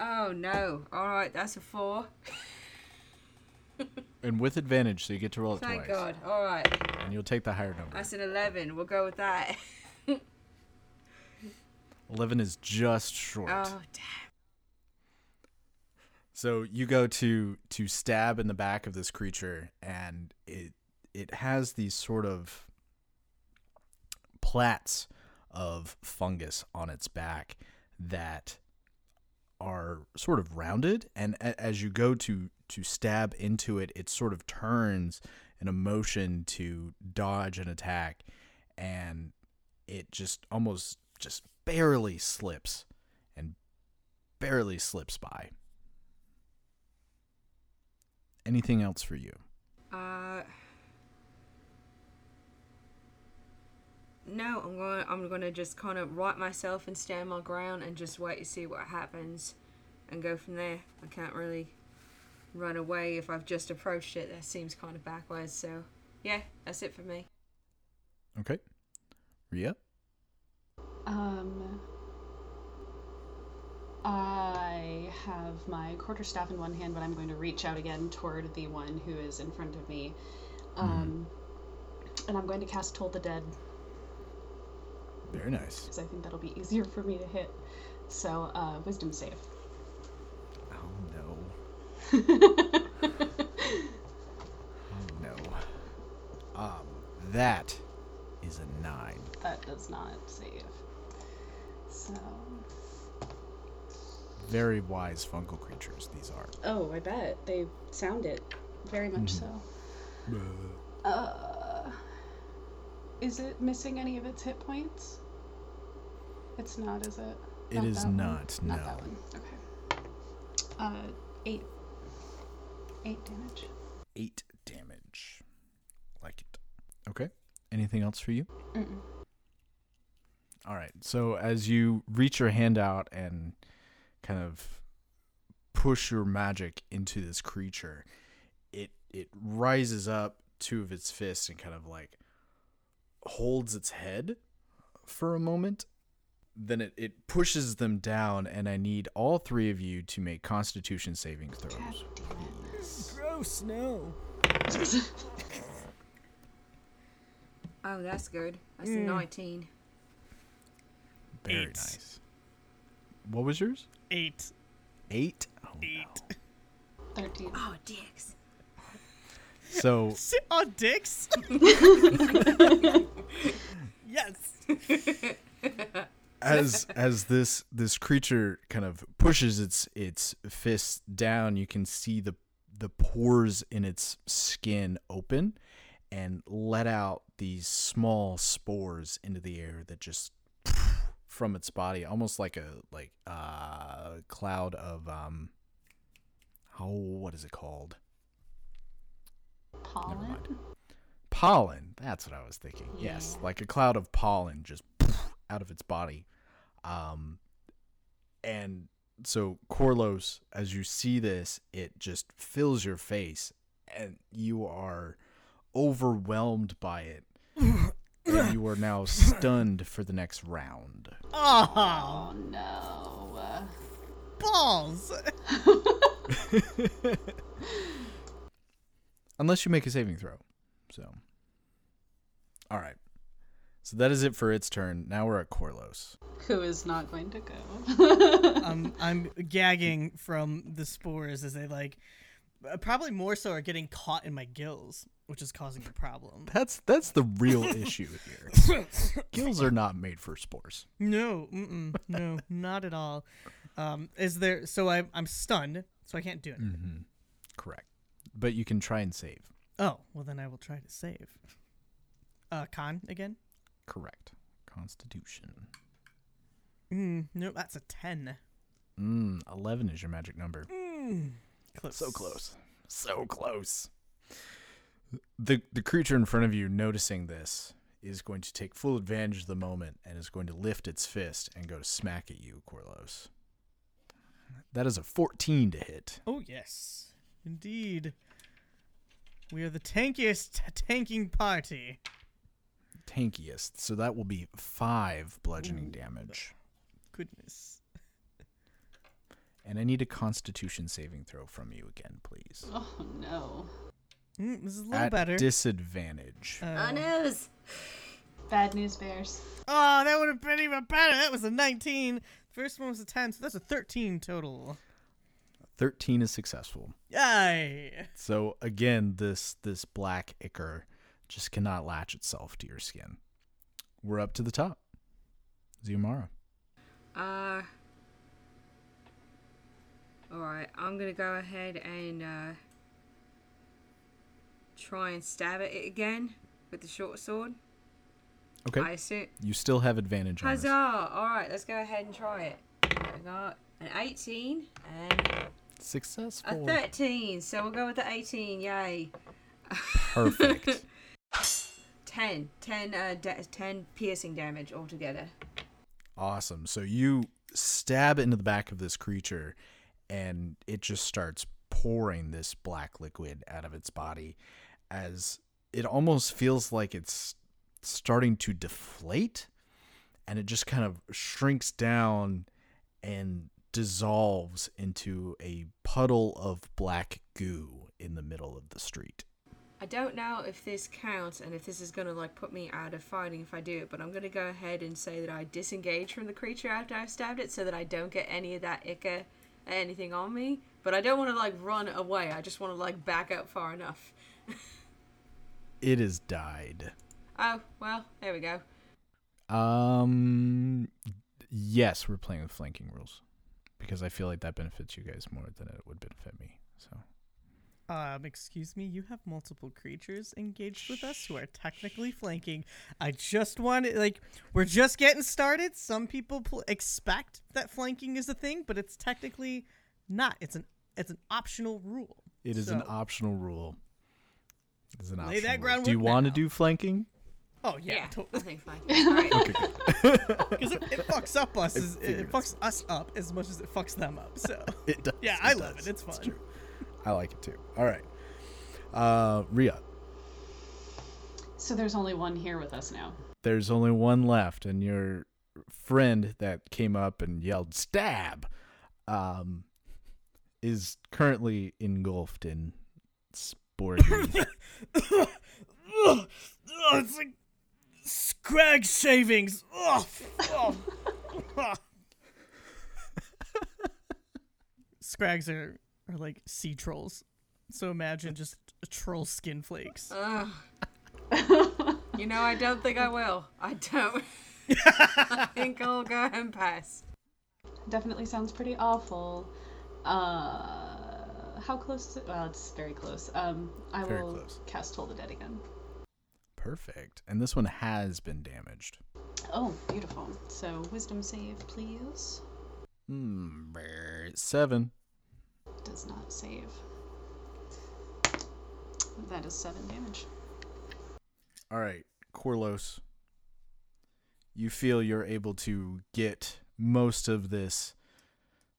Oh no! All right, that's a four. And with advantage, so you get to roll it Thank twice. God. All right, And you'll take the higher number. that's an eleven. We'll go with that. 11 is just short. Oh damn! So you go to to stab in the back of this creature, and it it has these sort of plats of fungus on its back that are sort of rounded, and a- as you go to to stab into it, it sort of turns in a motion to dodge an attack, and it just almost just barely slips and barely slips by. Anything else for you? Uh. No, I'm going. I'm going to just kind of right myself and stand my ground and just wait to see what happens, and go from there. I can't really run away if I've just approached it. That seems kind of backwards. So, yeah, that's it for me. Okay. Rea? Um, I have my quarterstaff in one hand, but I'm going to reach out again toward the one who is in front of me. Um, and I'm going to cast Toll the Dead Very nice. because I think that'll be easier for me to hit. So, uh, Wisdom save. Oh no. Oh no. Um, that is a nine. that does not save. So, Very wise fungal creatures these are. oh, I bet they sound it very much so. Uh, is it missing any of its hit points? It's not, is it? It is not, Not no. that one. Okay. Uh, eight. Eight damage. Eight damage. Like it. Okay. Anything else for you? Mm-mm. All right. So as you reach your hand out and kind of push your magic into this creature, it it rises up two of its fists and kind of like holds its head for a moment. Then it, it pushes them down, and I need all three of you to make constitution saving throws. please. Gross, no. Oh, that's good. That's mm. a 19. Very Eight. nice. What was yours? Eight. Eight? Oh, no. Thirteen. Oh, dicks. So Sit on oh, dicks. yes. as as this this creature kind of pushes its its fist down, you can see the the pores in its skin open and let out these small spores into the air that just from its body, almost like a like a cloud of um. Oh, what is it called? Pollen? pollen. That's what I was thinking. Yes, like a cloud of pollen just out of its body. Um, and so Corlos, as you see this, it just fills your face, and you are overwhelmed by it. and you are now stunned for the next round. Oh, Oh no. Uh, balls! Unless you make a saving throw. So. All right. So that is it for its turn. Now we're at Corlos. who is not going to go? I'm I'm gagging from the spores as they like, uh, probably more so are getting caught in my gills, which is causing a problem. That's that's the real issue here. Gills are not made for spores. No, mm-mm, no, not at all. Um, is there? So I I'm stunned, so I can't do it. Mm-hmm. Correct. But you can try and save. Oh, well then I will try to save. Uh, con again? Correct. Constitution. Mm, no, that's a ten. Mm, 11 is your magic number. Mm, close. So close. So close. The the creature in front of you noticing this is going to take full advantage of the moment and is going to lift its fist and go to smack at you, Corlos. That is a 14 to hit. Oh yes, indeed. We are the tankiest tanking party. Tankiest. So that will be 5 bludgeoning damage. Goodness. And I need a constitution saving throw from you again, please. oh no. Mm, this is a little At better. disadvantage. Uh, Oh, news. Bad news bears. oh, that would have been even better. That was a 19. First one was a 10, so that's a 13 total. 13 is successful. Yay! So again, this this black ichor just cannot latch itself to your skin. We're up to the top. Xiomara. Uh. Alright, I'm gonna go ahead and uh, try and stab at it again with the short sword. Okay. I assume. you still have advantage on Huzzah! this. Alright, let's go ahead and try it. I got an 18 and successful. a 13, so we'll go with the 18. Yay. Perfect. 10. 10, uh, da- 10 piercing damage altogether. awesome. So you stab into the back of this creature and it just starts pouring this black liquid out of its body as it almost feels like it's starting to deflate and it just kind of shrinks down and dissolves into a puddle of black goo in the middle of the street. I don't know if this counts and if this is gonna like put me out of fighting if I do it, but I'm gonna go ahead and say that I disengage from the creature after I've stabbed it so that I don't get any of that ichor anything on me. But I don't want to like run away. I just want to like back up far enough. It has died. Oh well, there we go. Um, yes, we're playing with flanking rules because I feel like that benefits you guys more than it would benefit me. So Um, excuse me, you have multiple creatures engaged with us who are technically flanking. I just wanted, like, we're just getting started. Some people pl- expect that flanking is a thing, but it's technically not. It's an it's an optional rule. it is an optional rule. It's an Lay that rule. Do you want to do flanking? Oh yeah, Yeah, I totally. think fine. Alright. Okay. Because it, it fucks up us. As- It, it fucks us up as much as it fucks them up. So It does. yeah, I love it. It's It's fun. true. I like it too. All right. Uh, Rea, So there's only one here with us now. there's only one left, and your friend that came up and yelled "stab," um, is currently engulfed in spore. Goo. Ugh, it's like scrag shavings. Ugh, ugh. Scrags are, are like sea trolls. So imagine just troll skin flakes. Ugh. you know, I don't think I will. I don't. I think I'll go and pass. Definitely sounds pretty awful. Uh, how close is it? Well, it's very close. Um, I Very will close. cast Toll the Dead again. Perfect. And this one has been damaged. Oh, beautiful. So, wisdom save, please. Hmm, seven. Does not save. That is seven damage. All right, Corlos. You feel you're able to get most of this,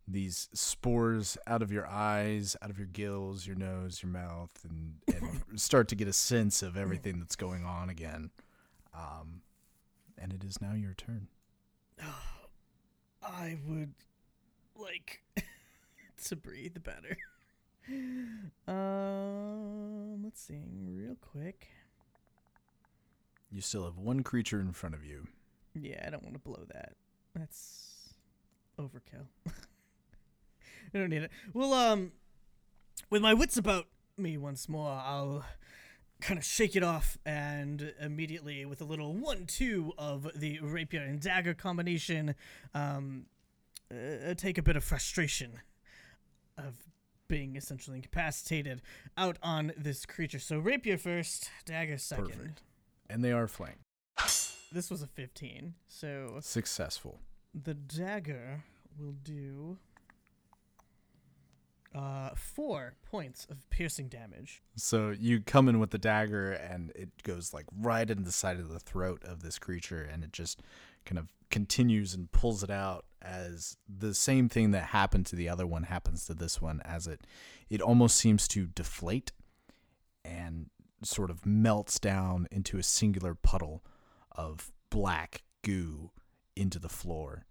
these spores out of your eyes, out of your gills, your nose, your mouth, and, and start to get a sense of everything that's going on again. Um, and it is now your turn. I would like to breathe better. Um, let's see real quick. You still have one creature in front of you. Yeah, I don't want to blow that. That's overkill. I don't need it. Well, um, with my wits about me once more, I'll kind of shake it off and immediately, with a little one-two of the rapier and dagger combination, um, uh, take a bit of frustration of being essentially incapacitated out on this creature. So rapier first, dagger second. Perfect. And they are flanked. This was a 15, so Successful. the dagger will do uh four points of piercing damage. So you come in with the dagger, and it goes like right in the side of the throat of this creature, and it just kind of continues and pulls it out as the same thing that happened to the other one happens to this one, as it it almost seems to deflate and sort of melts down into a singular puddle of black goo into the floor.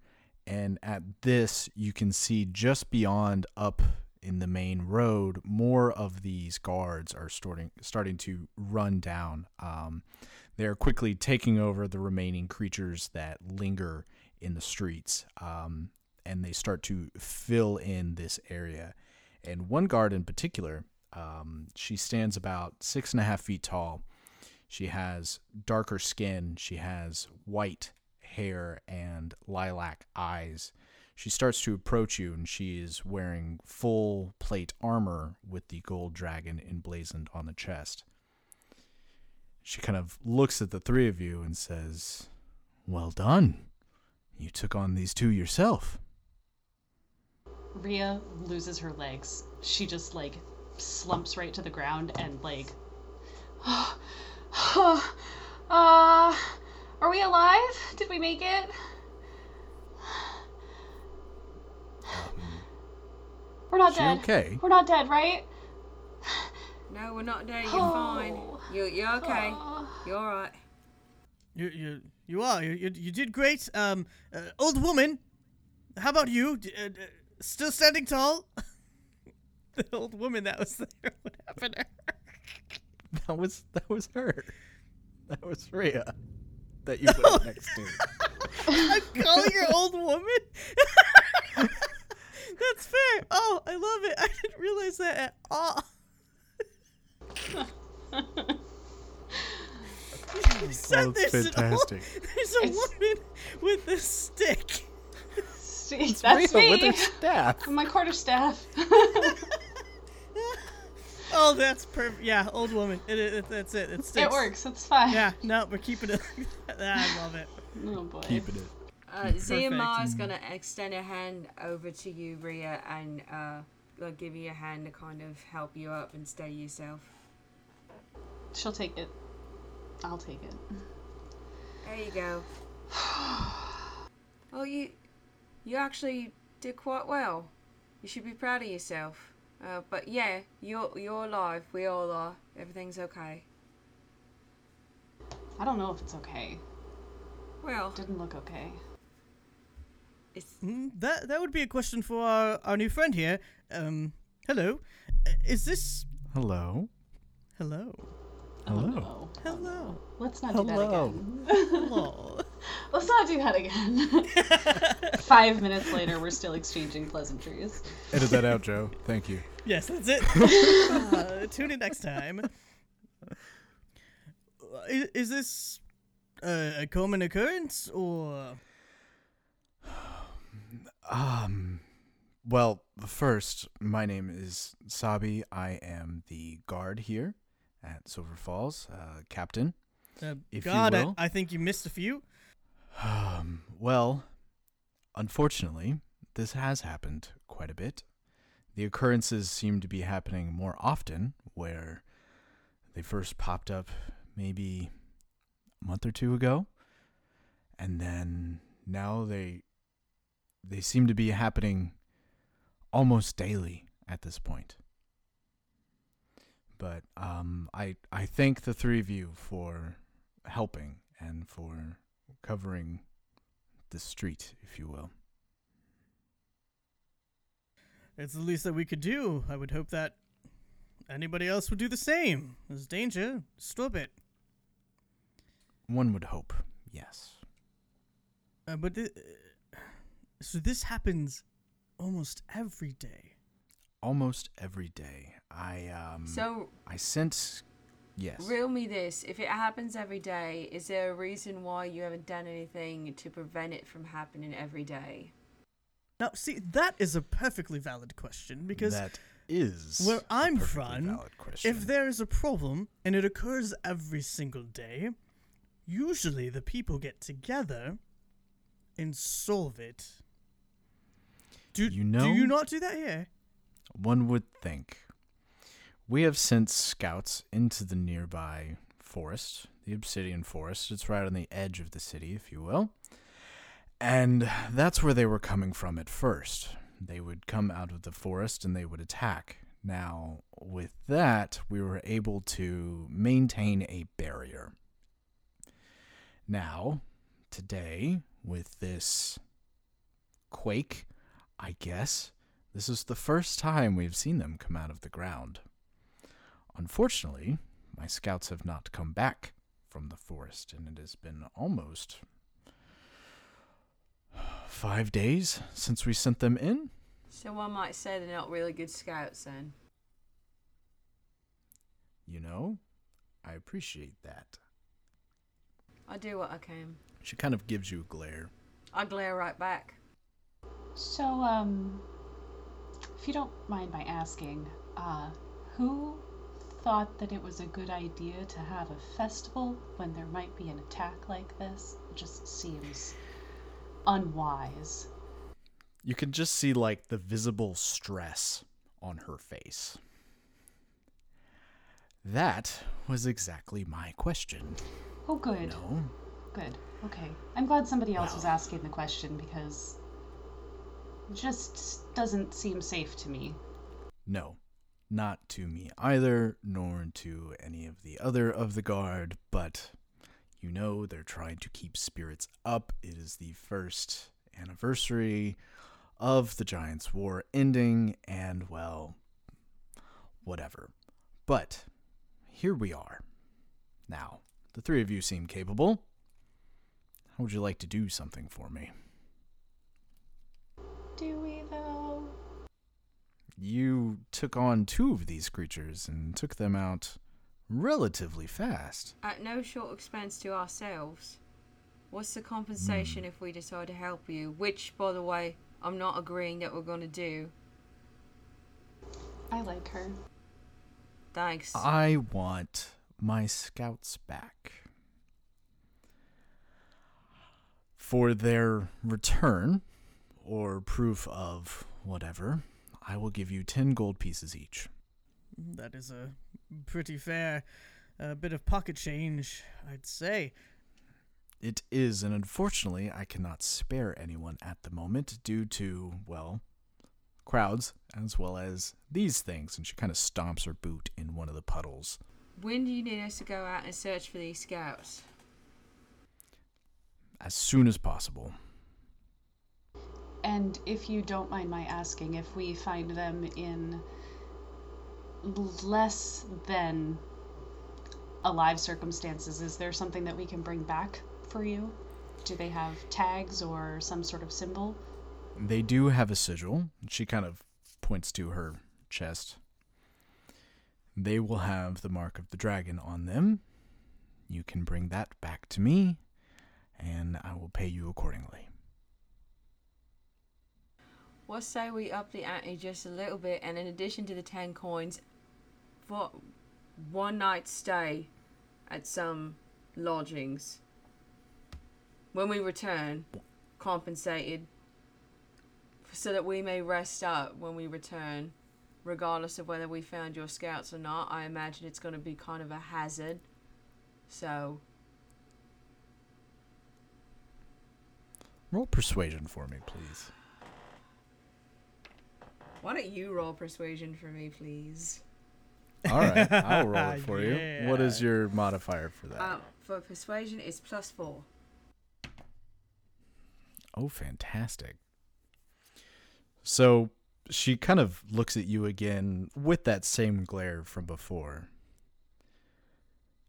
And at this, you can see just beyond up in the main road, more of these guards are starting starting to run down. Um, they're quickly taking over the remaining creatures that linger in the streets, um, and they start to fill in this area. And one guard in particular, um, she stands about six and a half feet tall. She has darker skin. She has white hair and lilac eyes. She starts to approach you, and she is wearing full plate armor with the gold dragon emblazoned on the chest. She kind of looks at the three of you and says, Well done. You took on these two yourself. Rea loses her legs. She just like slumps right to the ground and like uh are we alive? Did we make it? We're not She dead. okay? We're not dead, right? No, we're not dead. You're fine. Oh. You're, you're okay. Uh, You're alright. You you you are you you, you did great. Um, uh, old woman, how about you? D- uh, uh, still standing tall? the old woman that was there. What happened to her? That was that was her. That was Rea. That you put up next to. I'm calling her old woman. That's fair. Oh, I love it. I didn't realize that at all. You said that's there's an old- fantastic. there's a It's- woman with a stick. see, that's Rea me. with her staff. My quarterstaff. Oh, that's perfect. Yeah, old woman. It, it, that's it. It it works. It's fine. Yeah, no, we're keeping it. I love it. Oh boy. Keeping it. Uh, Xiomara is gonna extend a hand over to you, Rea, and uh, like give you a hand to kind of help you up and steady yourself. She'll take it. I'll take it. There you go. well, you, you actually did quite well. You should be proud of yourself. Uh, but yeah, you're you're alive. We all are. Everything's okay. I don't know if it's okay. Well, Didn't look okay. it's Mm, that that would be a question for our, our new friend here. Um, hello. Is this Hello. hello? Hello. Hello. Let's not do that again. Hello. Let's not do that again. Five minutes later, we're still exchanging pleasantries. Edit that out, Joe. Thank you. Yes, that's it. uh, tune in next time. Is, is this uh, a common occurrence, or Um, well, first, my name is Sabi. I am the guard here at Silver Falls, uh, captain. uh, If God? I, I think you missed a few. Um, well, unfortunately, this has happened quite a bit. The occurrences seem to be happening more often, where they first popped up maybe a month or two ago, and then now they they seem to be happening almost daily at this point. But um, I I thank the three of you for helping and for covering the street, if you will. It's the least that we could do. I would hope that anybody else would do the same. There's danger. Stop it. One would hope, yes. Uh, but thi- so this happens almost every day. Almost every day. I um So, I sense yes. reel me this. If it happens every day, is there a reason why you haven't done anything to prevent it from happening every day? Now, see, that is a perfectly valid question because that is where I'm from, if there is a problem and it occurs every single day, usually the people get together and solve it. Do You know? Do you not do that here? One would think. We have sent scouts into the nearby forest, the Obsidian Forest. It's right on the edge of the city, if you will. And that's where they were coming from at first. They would come out of the forest and they would attack. Now, with that, we were able to maintain a barrier. Now, today, with this quake, I guess, this is the first time we've seen them come out of the ground. Unfortunately, my scouts have not come back from the forest, and it has been almost five days since we sent them in. So one might say they're not really good scouts then. You know, I appreciate that. I do what I can. She kind of gives you a glare. I glare right back. So, um, if you don't mind my asking, uh, who thought that it was a good idea to have a festival when there might be an attack like this? It just seems unwise. You can just see like the visible stress on her face. That was exactly my question. Oh, good. No, Good. Okay. I'm glad somebody else was asking the question because it just doesn't seem safe to me. No, not to me either, nor to any of the other of the guard, but you know they're trying to keep spirits up. It is the first anniversary of the Giants' War ending, and well, whatever. But here we are. Now, the three of you seem capable. How would you like to do something for me? Do we, though? you took on two of these creatures and took them out relatively fast. At no short expense to ourselves. What's the compensation hmm. if we decide to help you? Which, by the way, I'm not agreeing that we're gonna do. I like her. Thanks. I want my scouts back. For their return, or proof of whatever, I will give you 10 gold pieces each. That is a pretty fair A bit of pocket change, I'd say. It is, and unfortunately, I cannot spare anyone at the moment due to, well, crowds, as well as these things. And she kind of stomps her boot in one of the puddles. when do you need us to go out and search for these scouts? As soon as possible. And if you don't mind my asking, if we find them in less than alive circumstances, is there something that we can bring back for you? Do they have tags or some sort of symbol? They do have a sigil. She kind of points to her chest. They will have the mark of the dragon on them. You can bring that back to me, and I will pay you accordingly. What say we up the ante just a little bit, and in addition to the 10 coins, for one night stay at some lodgings. When we return, compensated, so that we may rest up when we return, regardless of whether we found your scouts or not. I imagine it's going to be kind of a hazard. So, Roll persuasion for me, please. why don't you roll persuasion for me, please? All right, I'll roll it for you. What is your modifier for that? Um, for persuasion, it's plus four. Oh, fantastic. So she kind of looks at you again with that same glare from before.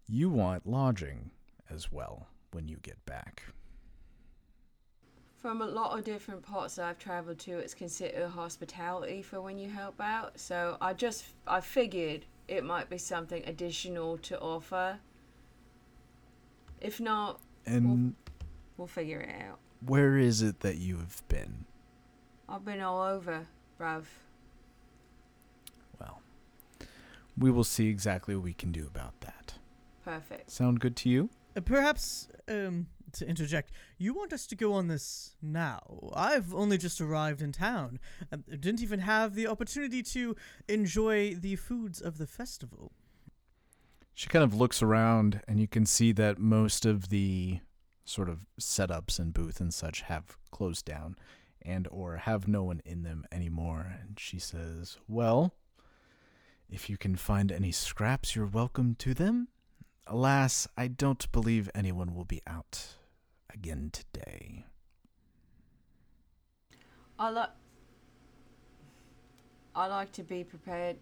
You want lodging as well when you get back. From a lot of different parts that I've traveled to, it's considered hospitality for when you help out. So I just I figured it might be something additional to offer. If not, And we'll figure it out. where is it that you have been? I've been all over, bruv. Well, we will see exactly what we can do about that. Perfect. Sound good to you? Uh, perhaps, um, to interject, you want us to go on this now? I've only just arrived in town. I didn't even have the opportunity to enjoy the foods of the festival. She kind of looks around, and you can see that most of the sort of setups and booth and such have closed down and or have no one in them anymore. And she says, Well, if you can find any scraps, you're welcome to them. Alas, I don't believe anyone will be out again today. I like. I like to be prepared.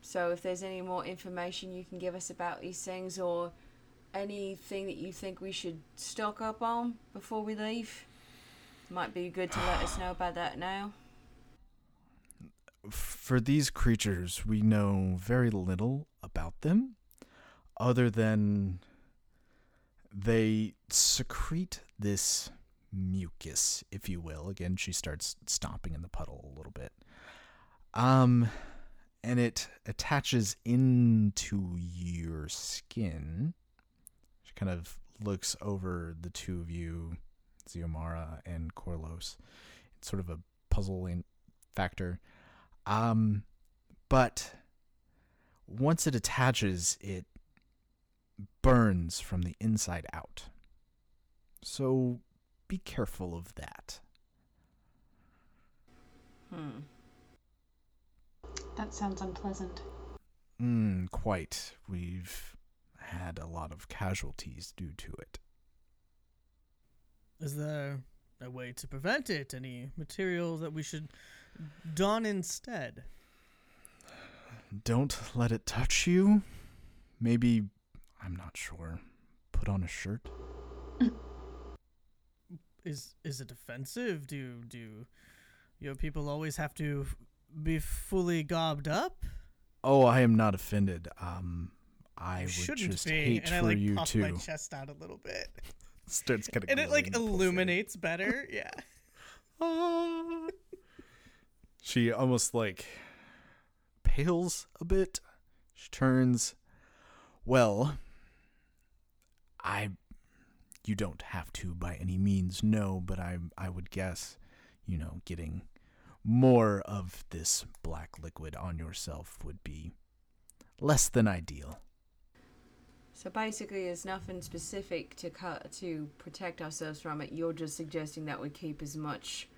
So if there's any more information you can give us about these things, or anything that you think we should stock up on before we leave, might be good to let us know about that now. For these creatures, we know very little about them other than they secrete this mucus, if you will. Again, she starts stomping in the puddle a little bit. Um and it attaches into your skin. She kind of looks over the two of you, Xiomara and Corlos. It's sort of a puzzling factor. Um, but once it attaches, it burns from the inside out. So be careful of that. Hmm. That sounds unpleasant. Mm, quite. We've had a lot of casualties due to it. Is there a way to prevent it? Any material that we should don instead? Don't let it touch you. Maybe, I'm not sure. Put on a shirt. Is is it offensive? Do do your people always have to be fully garbed up? Oh, I am not offended. Um, I would shouldn't just be. hate and for I like you puff too. my chest out a little bit, Starts kind of and it like illuminates better. Yeah. she almost like pales a bit. She turns. Well, I. You don't have to by any means, no, but I I would guess, you know, getting more of this black liquid on yourself would be less than ideal. So basically, there's nothing specific to cut to protect ourselves from it. You're just suggesting that we keep as much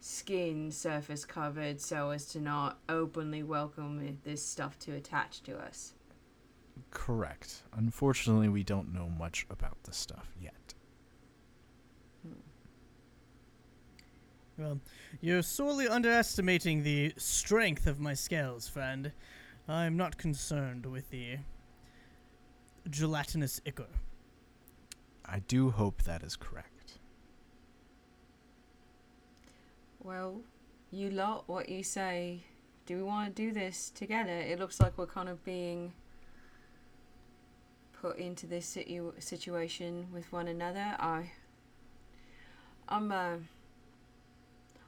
skin surface covered so as to not openly welcome this stuff to attach to us. Correct. Unfortunately, we don't know much about this stuff yet. Hmm. Well, you're sorely underestimating the strength of my scales, friend. I'm not concerned with the gelatinous ichor. I do hope that is correct. Well, you lot, what you say? Do we want to do this together? It looks like we're kind of being put into this situ- situation with one another. I, I'm, uh,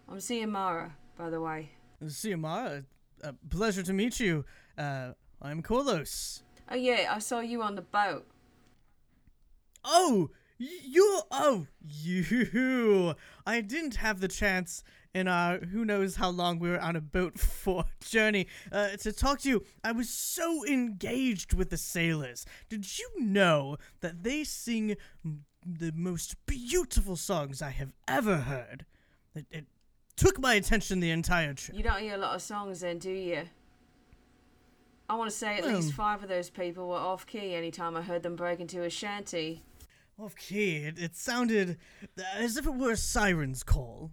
I'm Xiomara, by the way. Xiomara, uh, pleasure to meet you. Uh, I'm Corlos. Oh yeah, I saw you on the boat. Oh, you. Oh, you. I didn't have the chance in our who knows how long we were on a boat for journey uh, to talk to you. I was so engaged with the sailors. Did you know that they sing the most beautiful songs I have ever heard? It, it took my attention the entire trip. You don't hear a lot of songs then, do you? I want to say at least five of those people were off key anytime I heard them break into a shanty. Okay, it, it sounded as if it were a siren's call.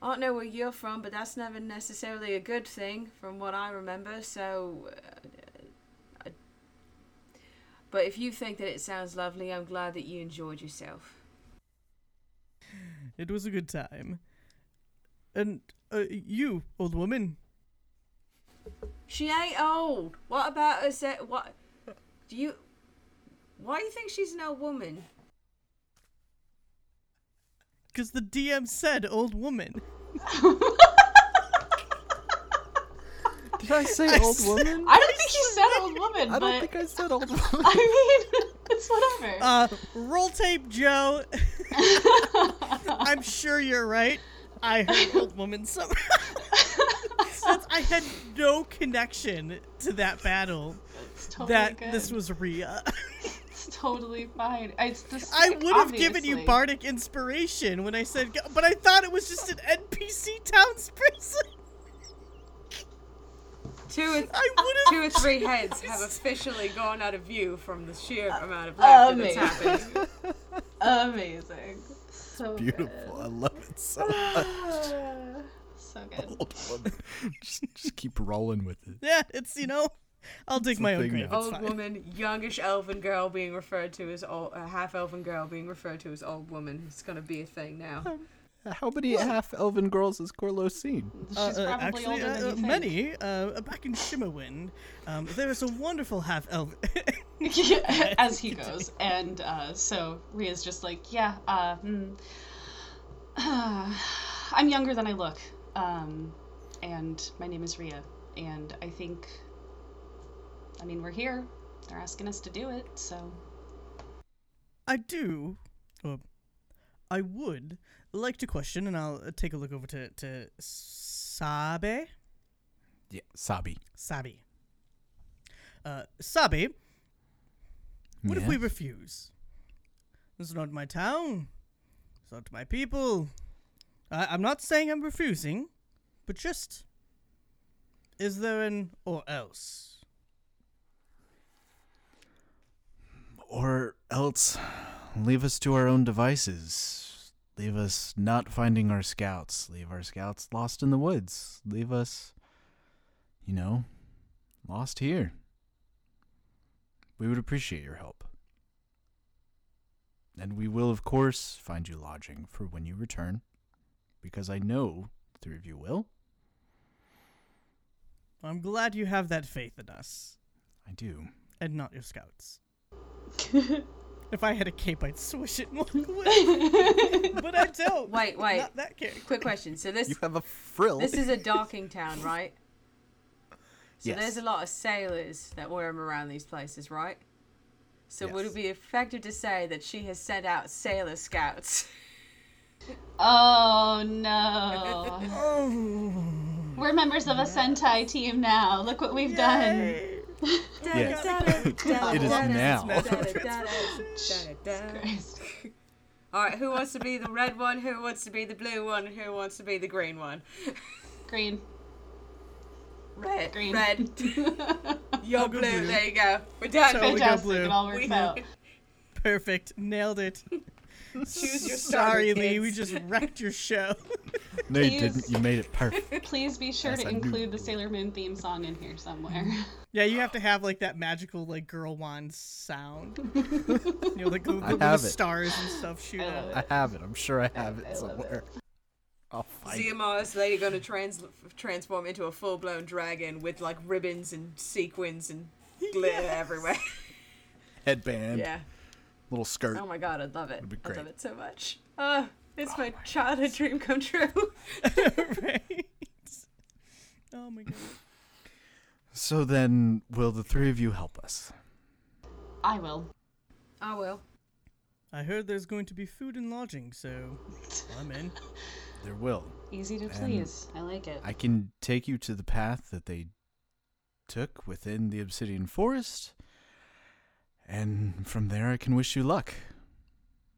I don't know where you're from, but that's never necessarily a good thing, from what I remember. So, uh, I, but if you think that it sounds lovely, I'm glad that you enjoyed yourself. It was a good time. And uh, you, old woman, She ain't old. What about her? Se- what do you? Why do you think she's an old woman? Because the DM said old woman. Did I say I old said- woman? I don't think you said old woman, I don't think I said old woman. I mean, it's whatever. Uh, roll tape, Joe. I'm sure you're right. I heard old woman somewhere. I had no connection to that battle. it's totally that good. this was Rea. It's totally fine. It's the I would have given you bardic inspiration when I said, go- but I thought it was just an NPC townsperson. Two or, uh, two or three heads have officially gone out of view from the sheer uh, amount of laughter that's happening. Amazing. So Beautiful. I love it so Good. much. so good. Just, just keep rolling with it. Yeah, it's you know, I'll dig my own grave. It's old fine. woman, youngish elven girl being referred to as old, uh, half elven girl being referred to as old woman. It's gonna be a thing now. How many half elven girls has Corlo seen? She's Uh, uh, probably actually, older than uh, you think. many. Uh, back in Shimmerwind, um, there is a wonderful half elf. as he goes. And uh, so Rea's just like, yeah, uh, hmm. I'm younger than I look. Um, and my name is Ria. And I think, I mean, we're here. They're asking us to do it, so. I do, or I would like to question, and I'll uh, take a look over to to Sabe. Yeah, Sabi. Sabi. Uh, Sabi, what if we refuse? This is not my town. It's not my people. I, I'm not saying I'm refusing, but just. Is there an or else? Or else, leave us to our own devices. Leave us not finding our scouts. Leave our scouts lost in the woods. Leave us, you know, lost here. We would appreciate your help. And we will, of course, find you lodging for when you return, because I know the three of you will. I'm glad you have that faith in us, I do. and not your scouts. If I had a cape, I'd swish it and walk away. but I don't. Wait, wait. Not that character. Quick question. So this You have a frill. this is a docking town, right? So Yes. there's a lot of sailors that wear them around these places, right? So would it be effective to say that she has sent out sailor scouts? Oh no. Oh. We're members of a Sentai team now. Look what we've done. Yay. Yes. It is now. Christ. All right, who wants to be the red one? Who wants to be the blue one? Who wants to be the green one? Green. Red. Green. Red. You're blue. blue. There you go. We're done. So- we go blue. It all works We- out. Perfect. Nailed it. Choose your Sorry, starter, Lee. We just wrecked your show. no, you Please. didn't. You made it perfect. Please be sure Yes, to I knew include the Sailor Moon theme song in here somewhere. Yeah, you have to have like that magical like girl wand sound. you know, like the, I the, the have it. stars and stuff shoot I love out. I have it. I'm sure I have I it love somewhere. I'll find it. ZMR's lady gonna trans- transform into a full blown dragon with like ribbons and sequins and glitter everywhere. headband, Yeah. Little skirt. Oh my god, I'd love it. Would be I love great. it so much. Uh, it's my childhood dream come true. right. Oh my god. So then, will the three of you help us? I will. I will. I heard there's going to be food and lodging, so I'm in. There will. Easy to And please. I like it. I can take you to the path that they took within the Obsidian Forest, and from there I can wish you luck.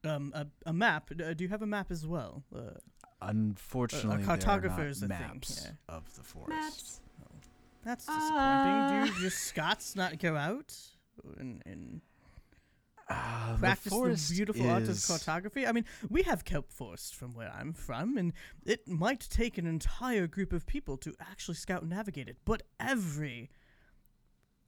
Um, a, a map. Uh, do you have a map as well? Uh, Unfortunately, cartographer's there are not maps yeah. of the forest. Maps. that's disappointing. Do Uh. you, your Scots not go out and, and Ah, practice the, forest the beautiful art of cartography? I mean, we have kelp forest from where I'm from, and it might take an entire group of people to actually scout and navigate it. But every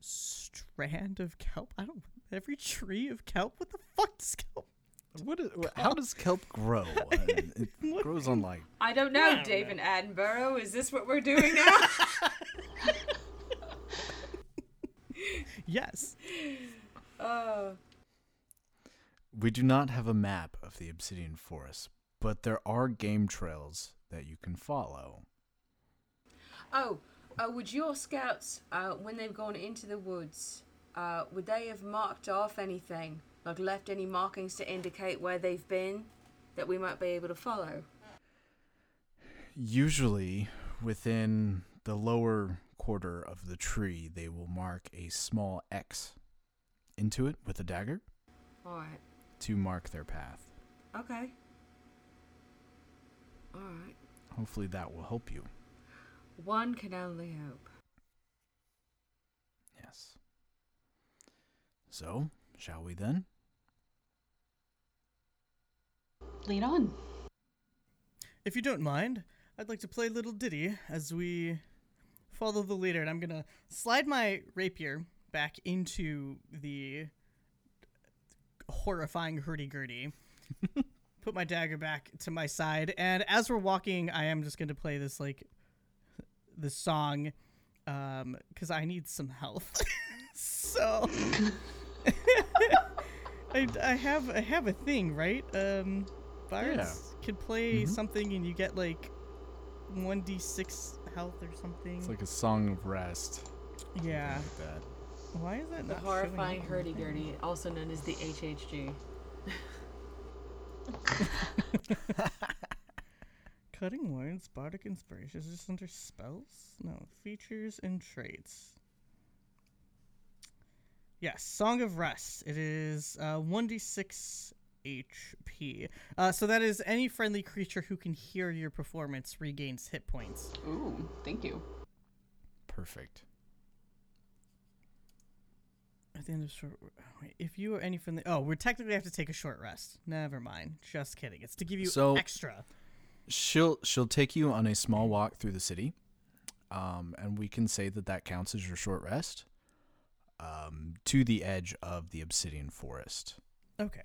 strand of kelp, I don't. Every tree of kelp. What the fuck does kelp? What is, how does kelp grow? It grows on like I don't know, I don't David know. Attenborough. Is this what we're doing now? Yes. oh. We do not have a map of the Obsidian Forest, but there are game trails that you can follow. Oh, uh, would your scouts, uh, when they've gone into the woods, uh, would they have marked off anything? Like left any markings to indicate where they've been that we might be able to follow? Usually, within the lower quarter of the tree, they will mark a small X into it with a dagger Alright. to mark their path. Okay. Alright. Hopefully, that will help you. One can only hope. Yes. So, shall we then? Lead on. If you don't mind, I'd like to play a little ditty as we follow the leader, and I'm gonna slide my rapier back into the horrifying hurdy-gurdy. put my dagger back to my side, and as we're walking, I am just gonna play this like this song, um, because I need some health. so I, I have I have a thing, right? Um, bards could play Mhm. something, and you get like one d six health or something. It's like a song of rest. yeah. Like that. Why is that The not horrifying showing up on the thing? hurdy-gurdy, also known as the HHG. Cutting words, bardic inspiration. Is this under spells? No, features and traits. Yes, Song of Rest. It is uh, 1d6 HP. Uh, so that is any friendly creature who can hear your performance regains hit points. Ooh, thank you. Perfect. At the end of short, wait, if you or any friendly, oh, we technically have to take a short rest. Never mind. Just kidding. It's to give you So- extra. She'll she'll take you on a small walk through the city, um, and we can say that that counts as your short rest. Um, to the edge of the obsidian forest. Okay,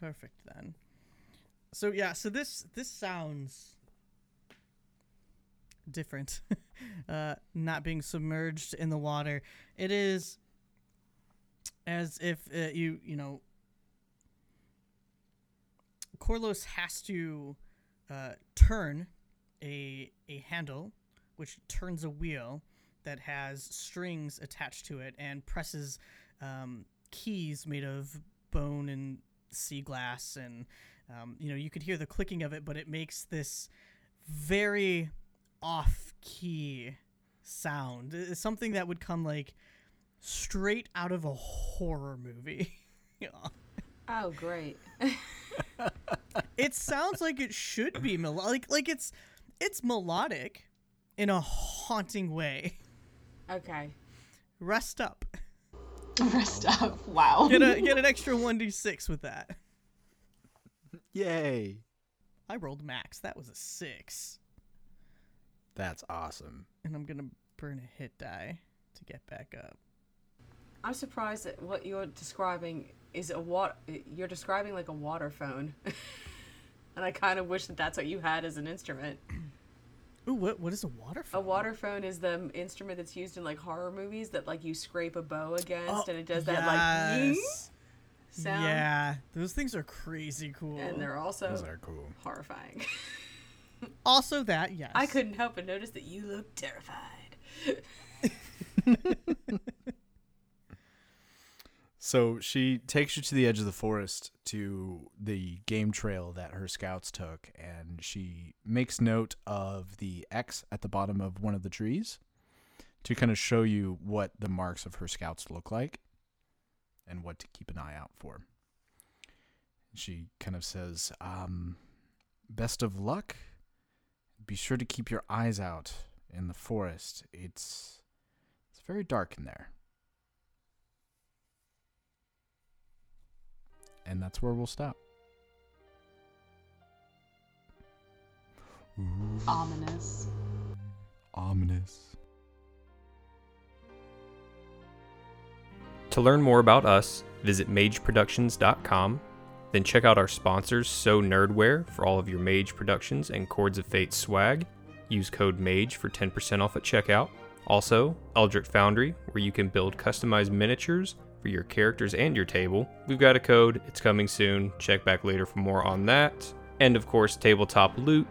perfect then. So yeah, so this this sounds different. uh, not being submerged in the water, it is as if uh, you you know Corlos has to uh, turn a a handle, which turns a wheel that has strings attached to it and presses um, keys made of bone and sea glass and um, you know you could hear the clicking of it but it makes this very off key sound it's something that would come like straight out of a horror movie. Oh, great. it sounds like it should be mel- like like it's it's melodic in a haunting way Okay. rest up Rest up. Wow. get a get an extra 1d6 with that Yay! i rolled max that was a 6 That's awesome. and i'm gonna burn a hit die to get back up I'm surprised that what you're describing is a wat. You're describing like a water phone, and I kind of wish that that's what you had as an instrument. Ooh, what what is a water A phone? water phone is the instrument that's used in like horror movies that like you scrape a bow against, Oh, and it does that like. "Ying." sound. Yeah, those things are crazy cool. And they're also Those are cool. horrifying. also that, yes. I couldn't help but notice that you look terrified. So she takes you to the edge of the forest to the game trail that her scouts took, and she makes note of the X at the bottom of one of the trees to kind of show you what the marks of her scouts look like and what to keep an eye out for. She kind of says, um, Best of luck. Be sure to keep your eyes out in the forest. It's it's very dark in there. And that's where we'll stop. Ominous. Ominous. To learn more about us, visit mageproductions.com. Then check out our sponsors, So Nerdware, for all of your Mage Productions and Chords of Fate swag. Use code MAGE for 10% off at checkout. Also, Eldritch Foundry, where you can build customized miniatures for your characters and your table. We've got a code, it's coming soon. Check back later for more on that. And of course, Tabletop Loot.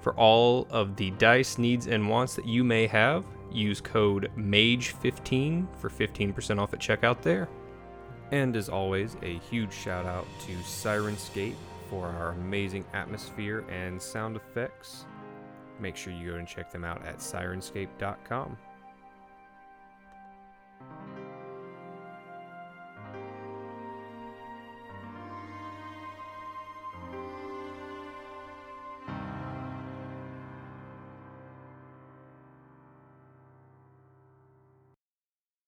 For all of the dice needs and wants that you may have, use code MAGE15 for 15% off at checkout there. And as always, a huge shout out to Syrinscape for our amazing atmosphere and sound effects. Make sure you go and check them out at syrinscape.com.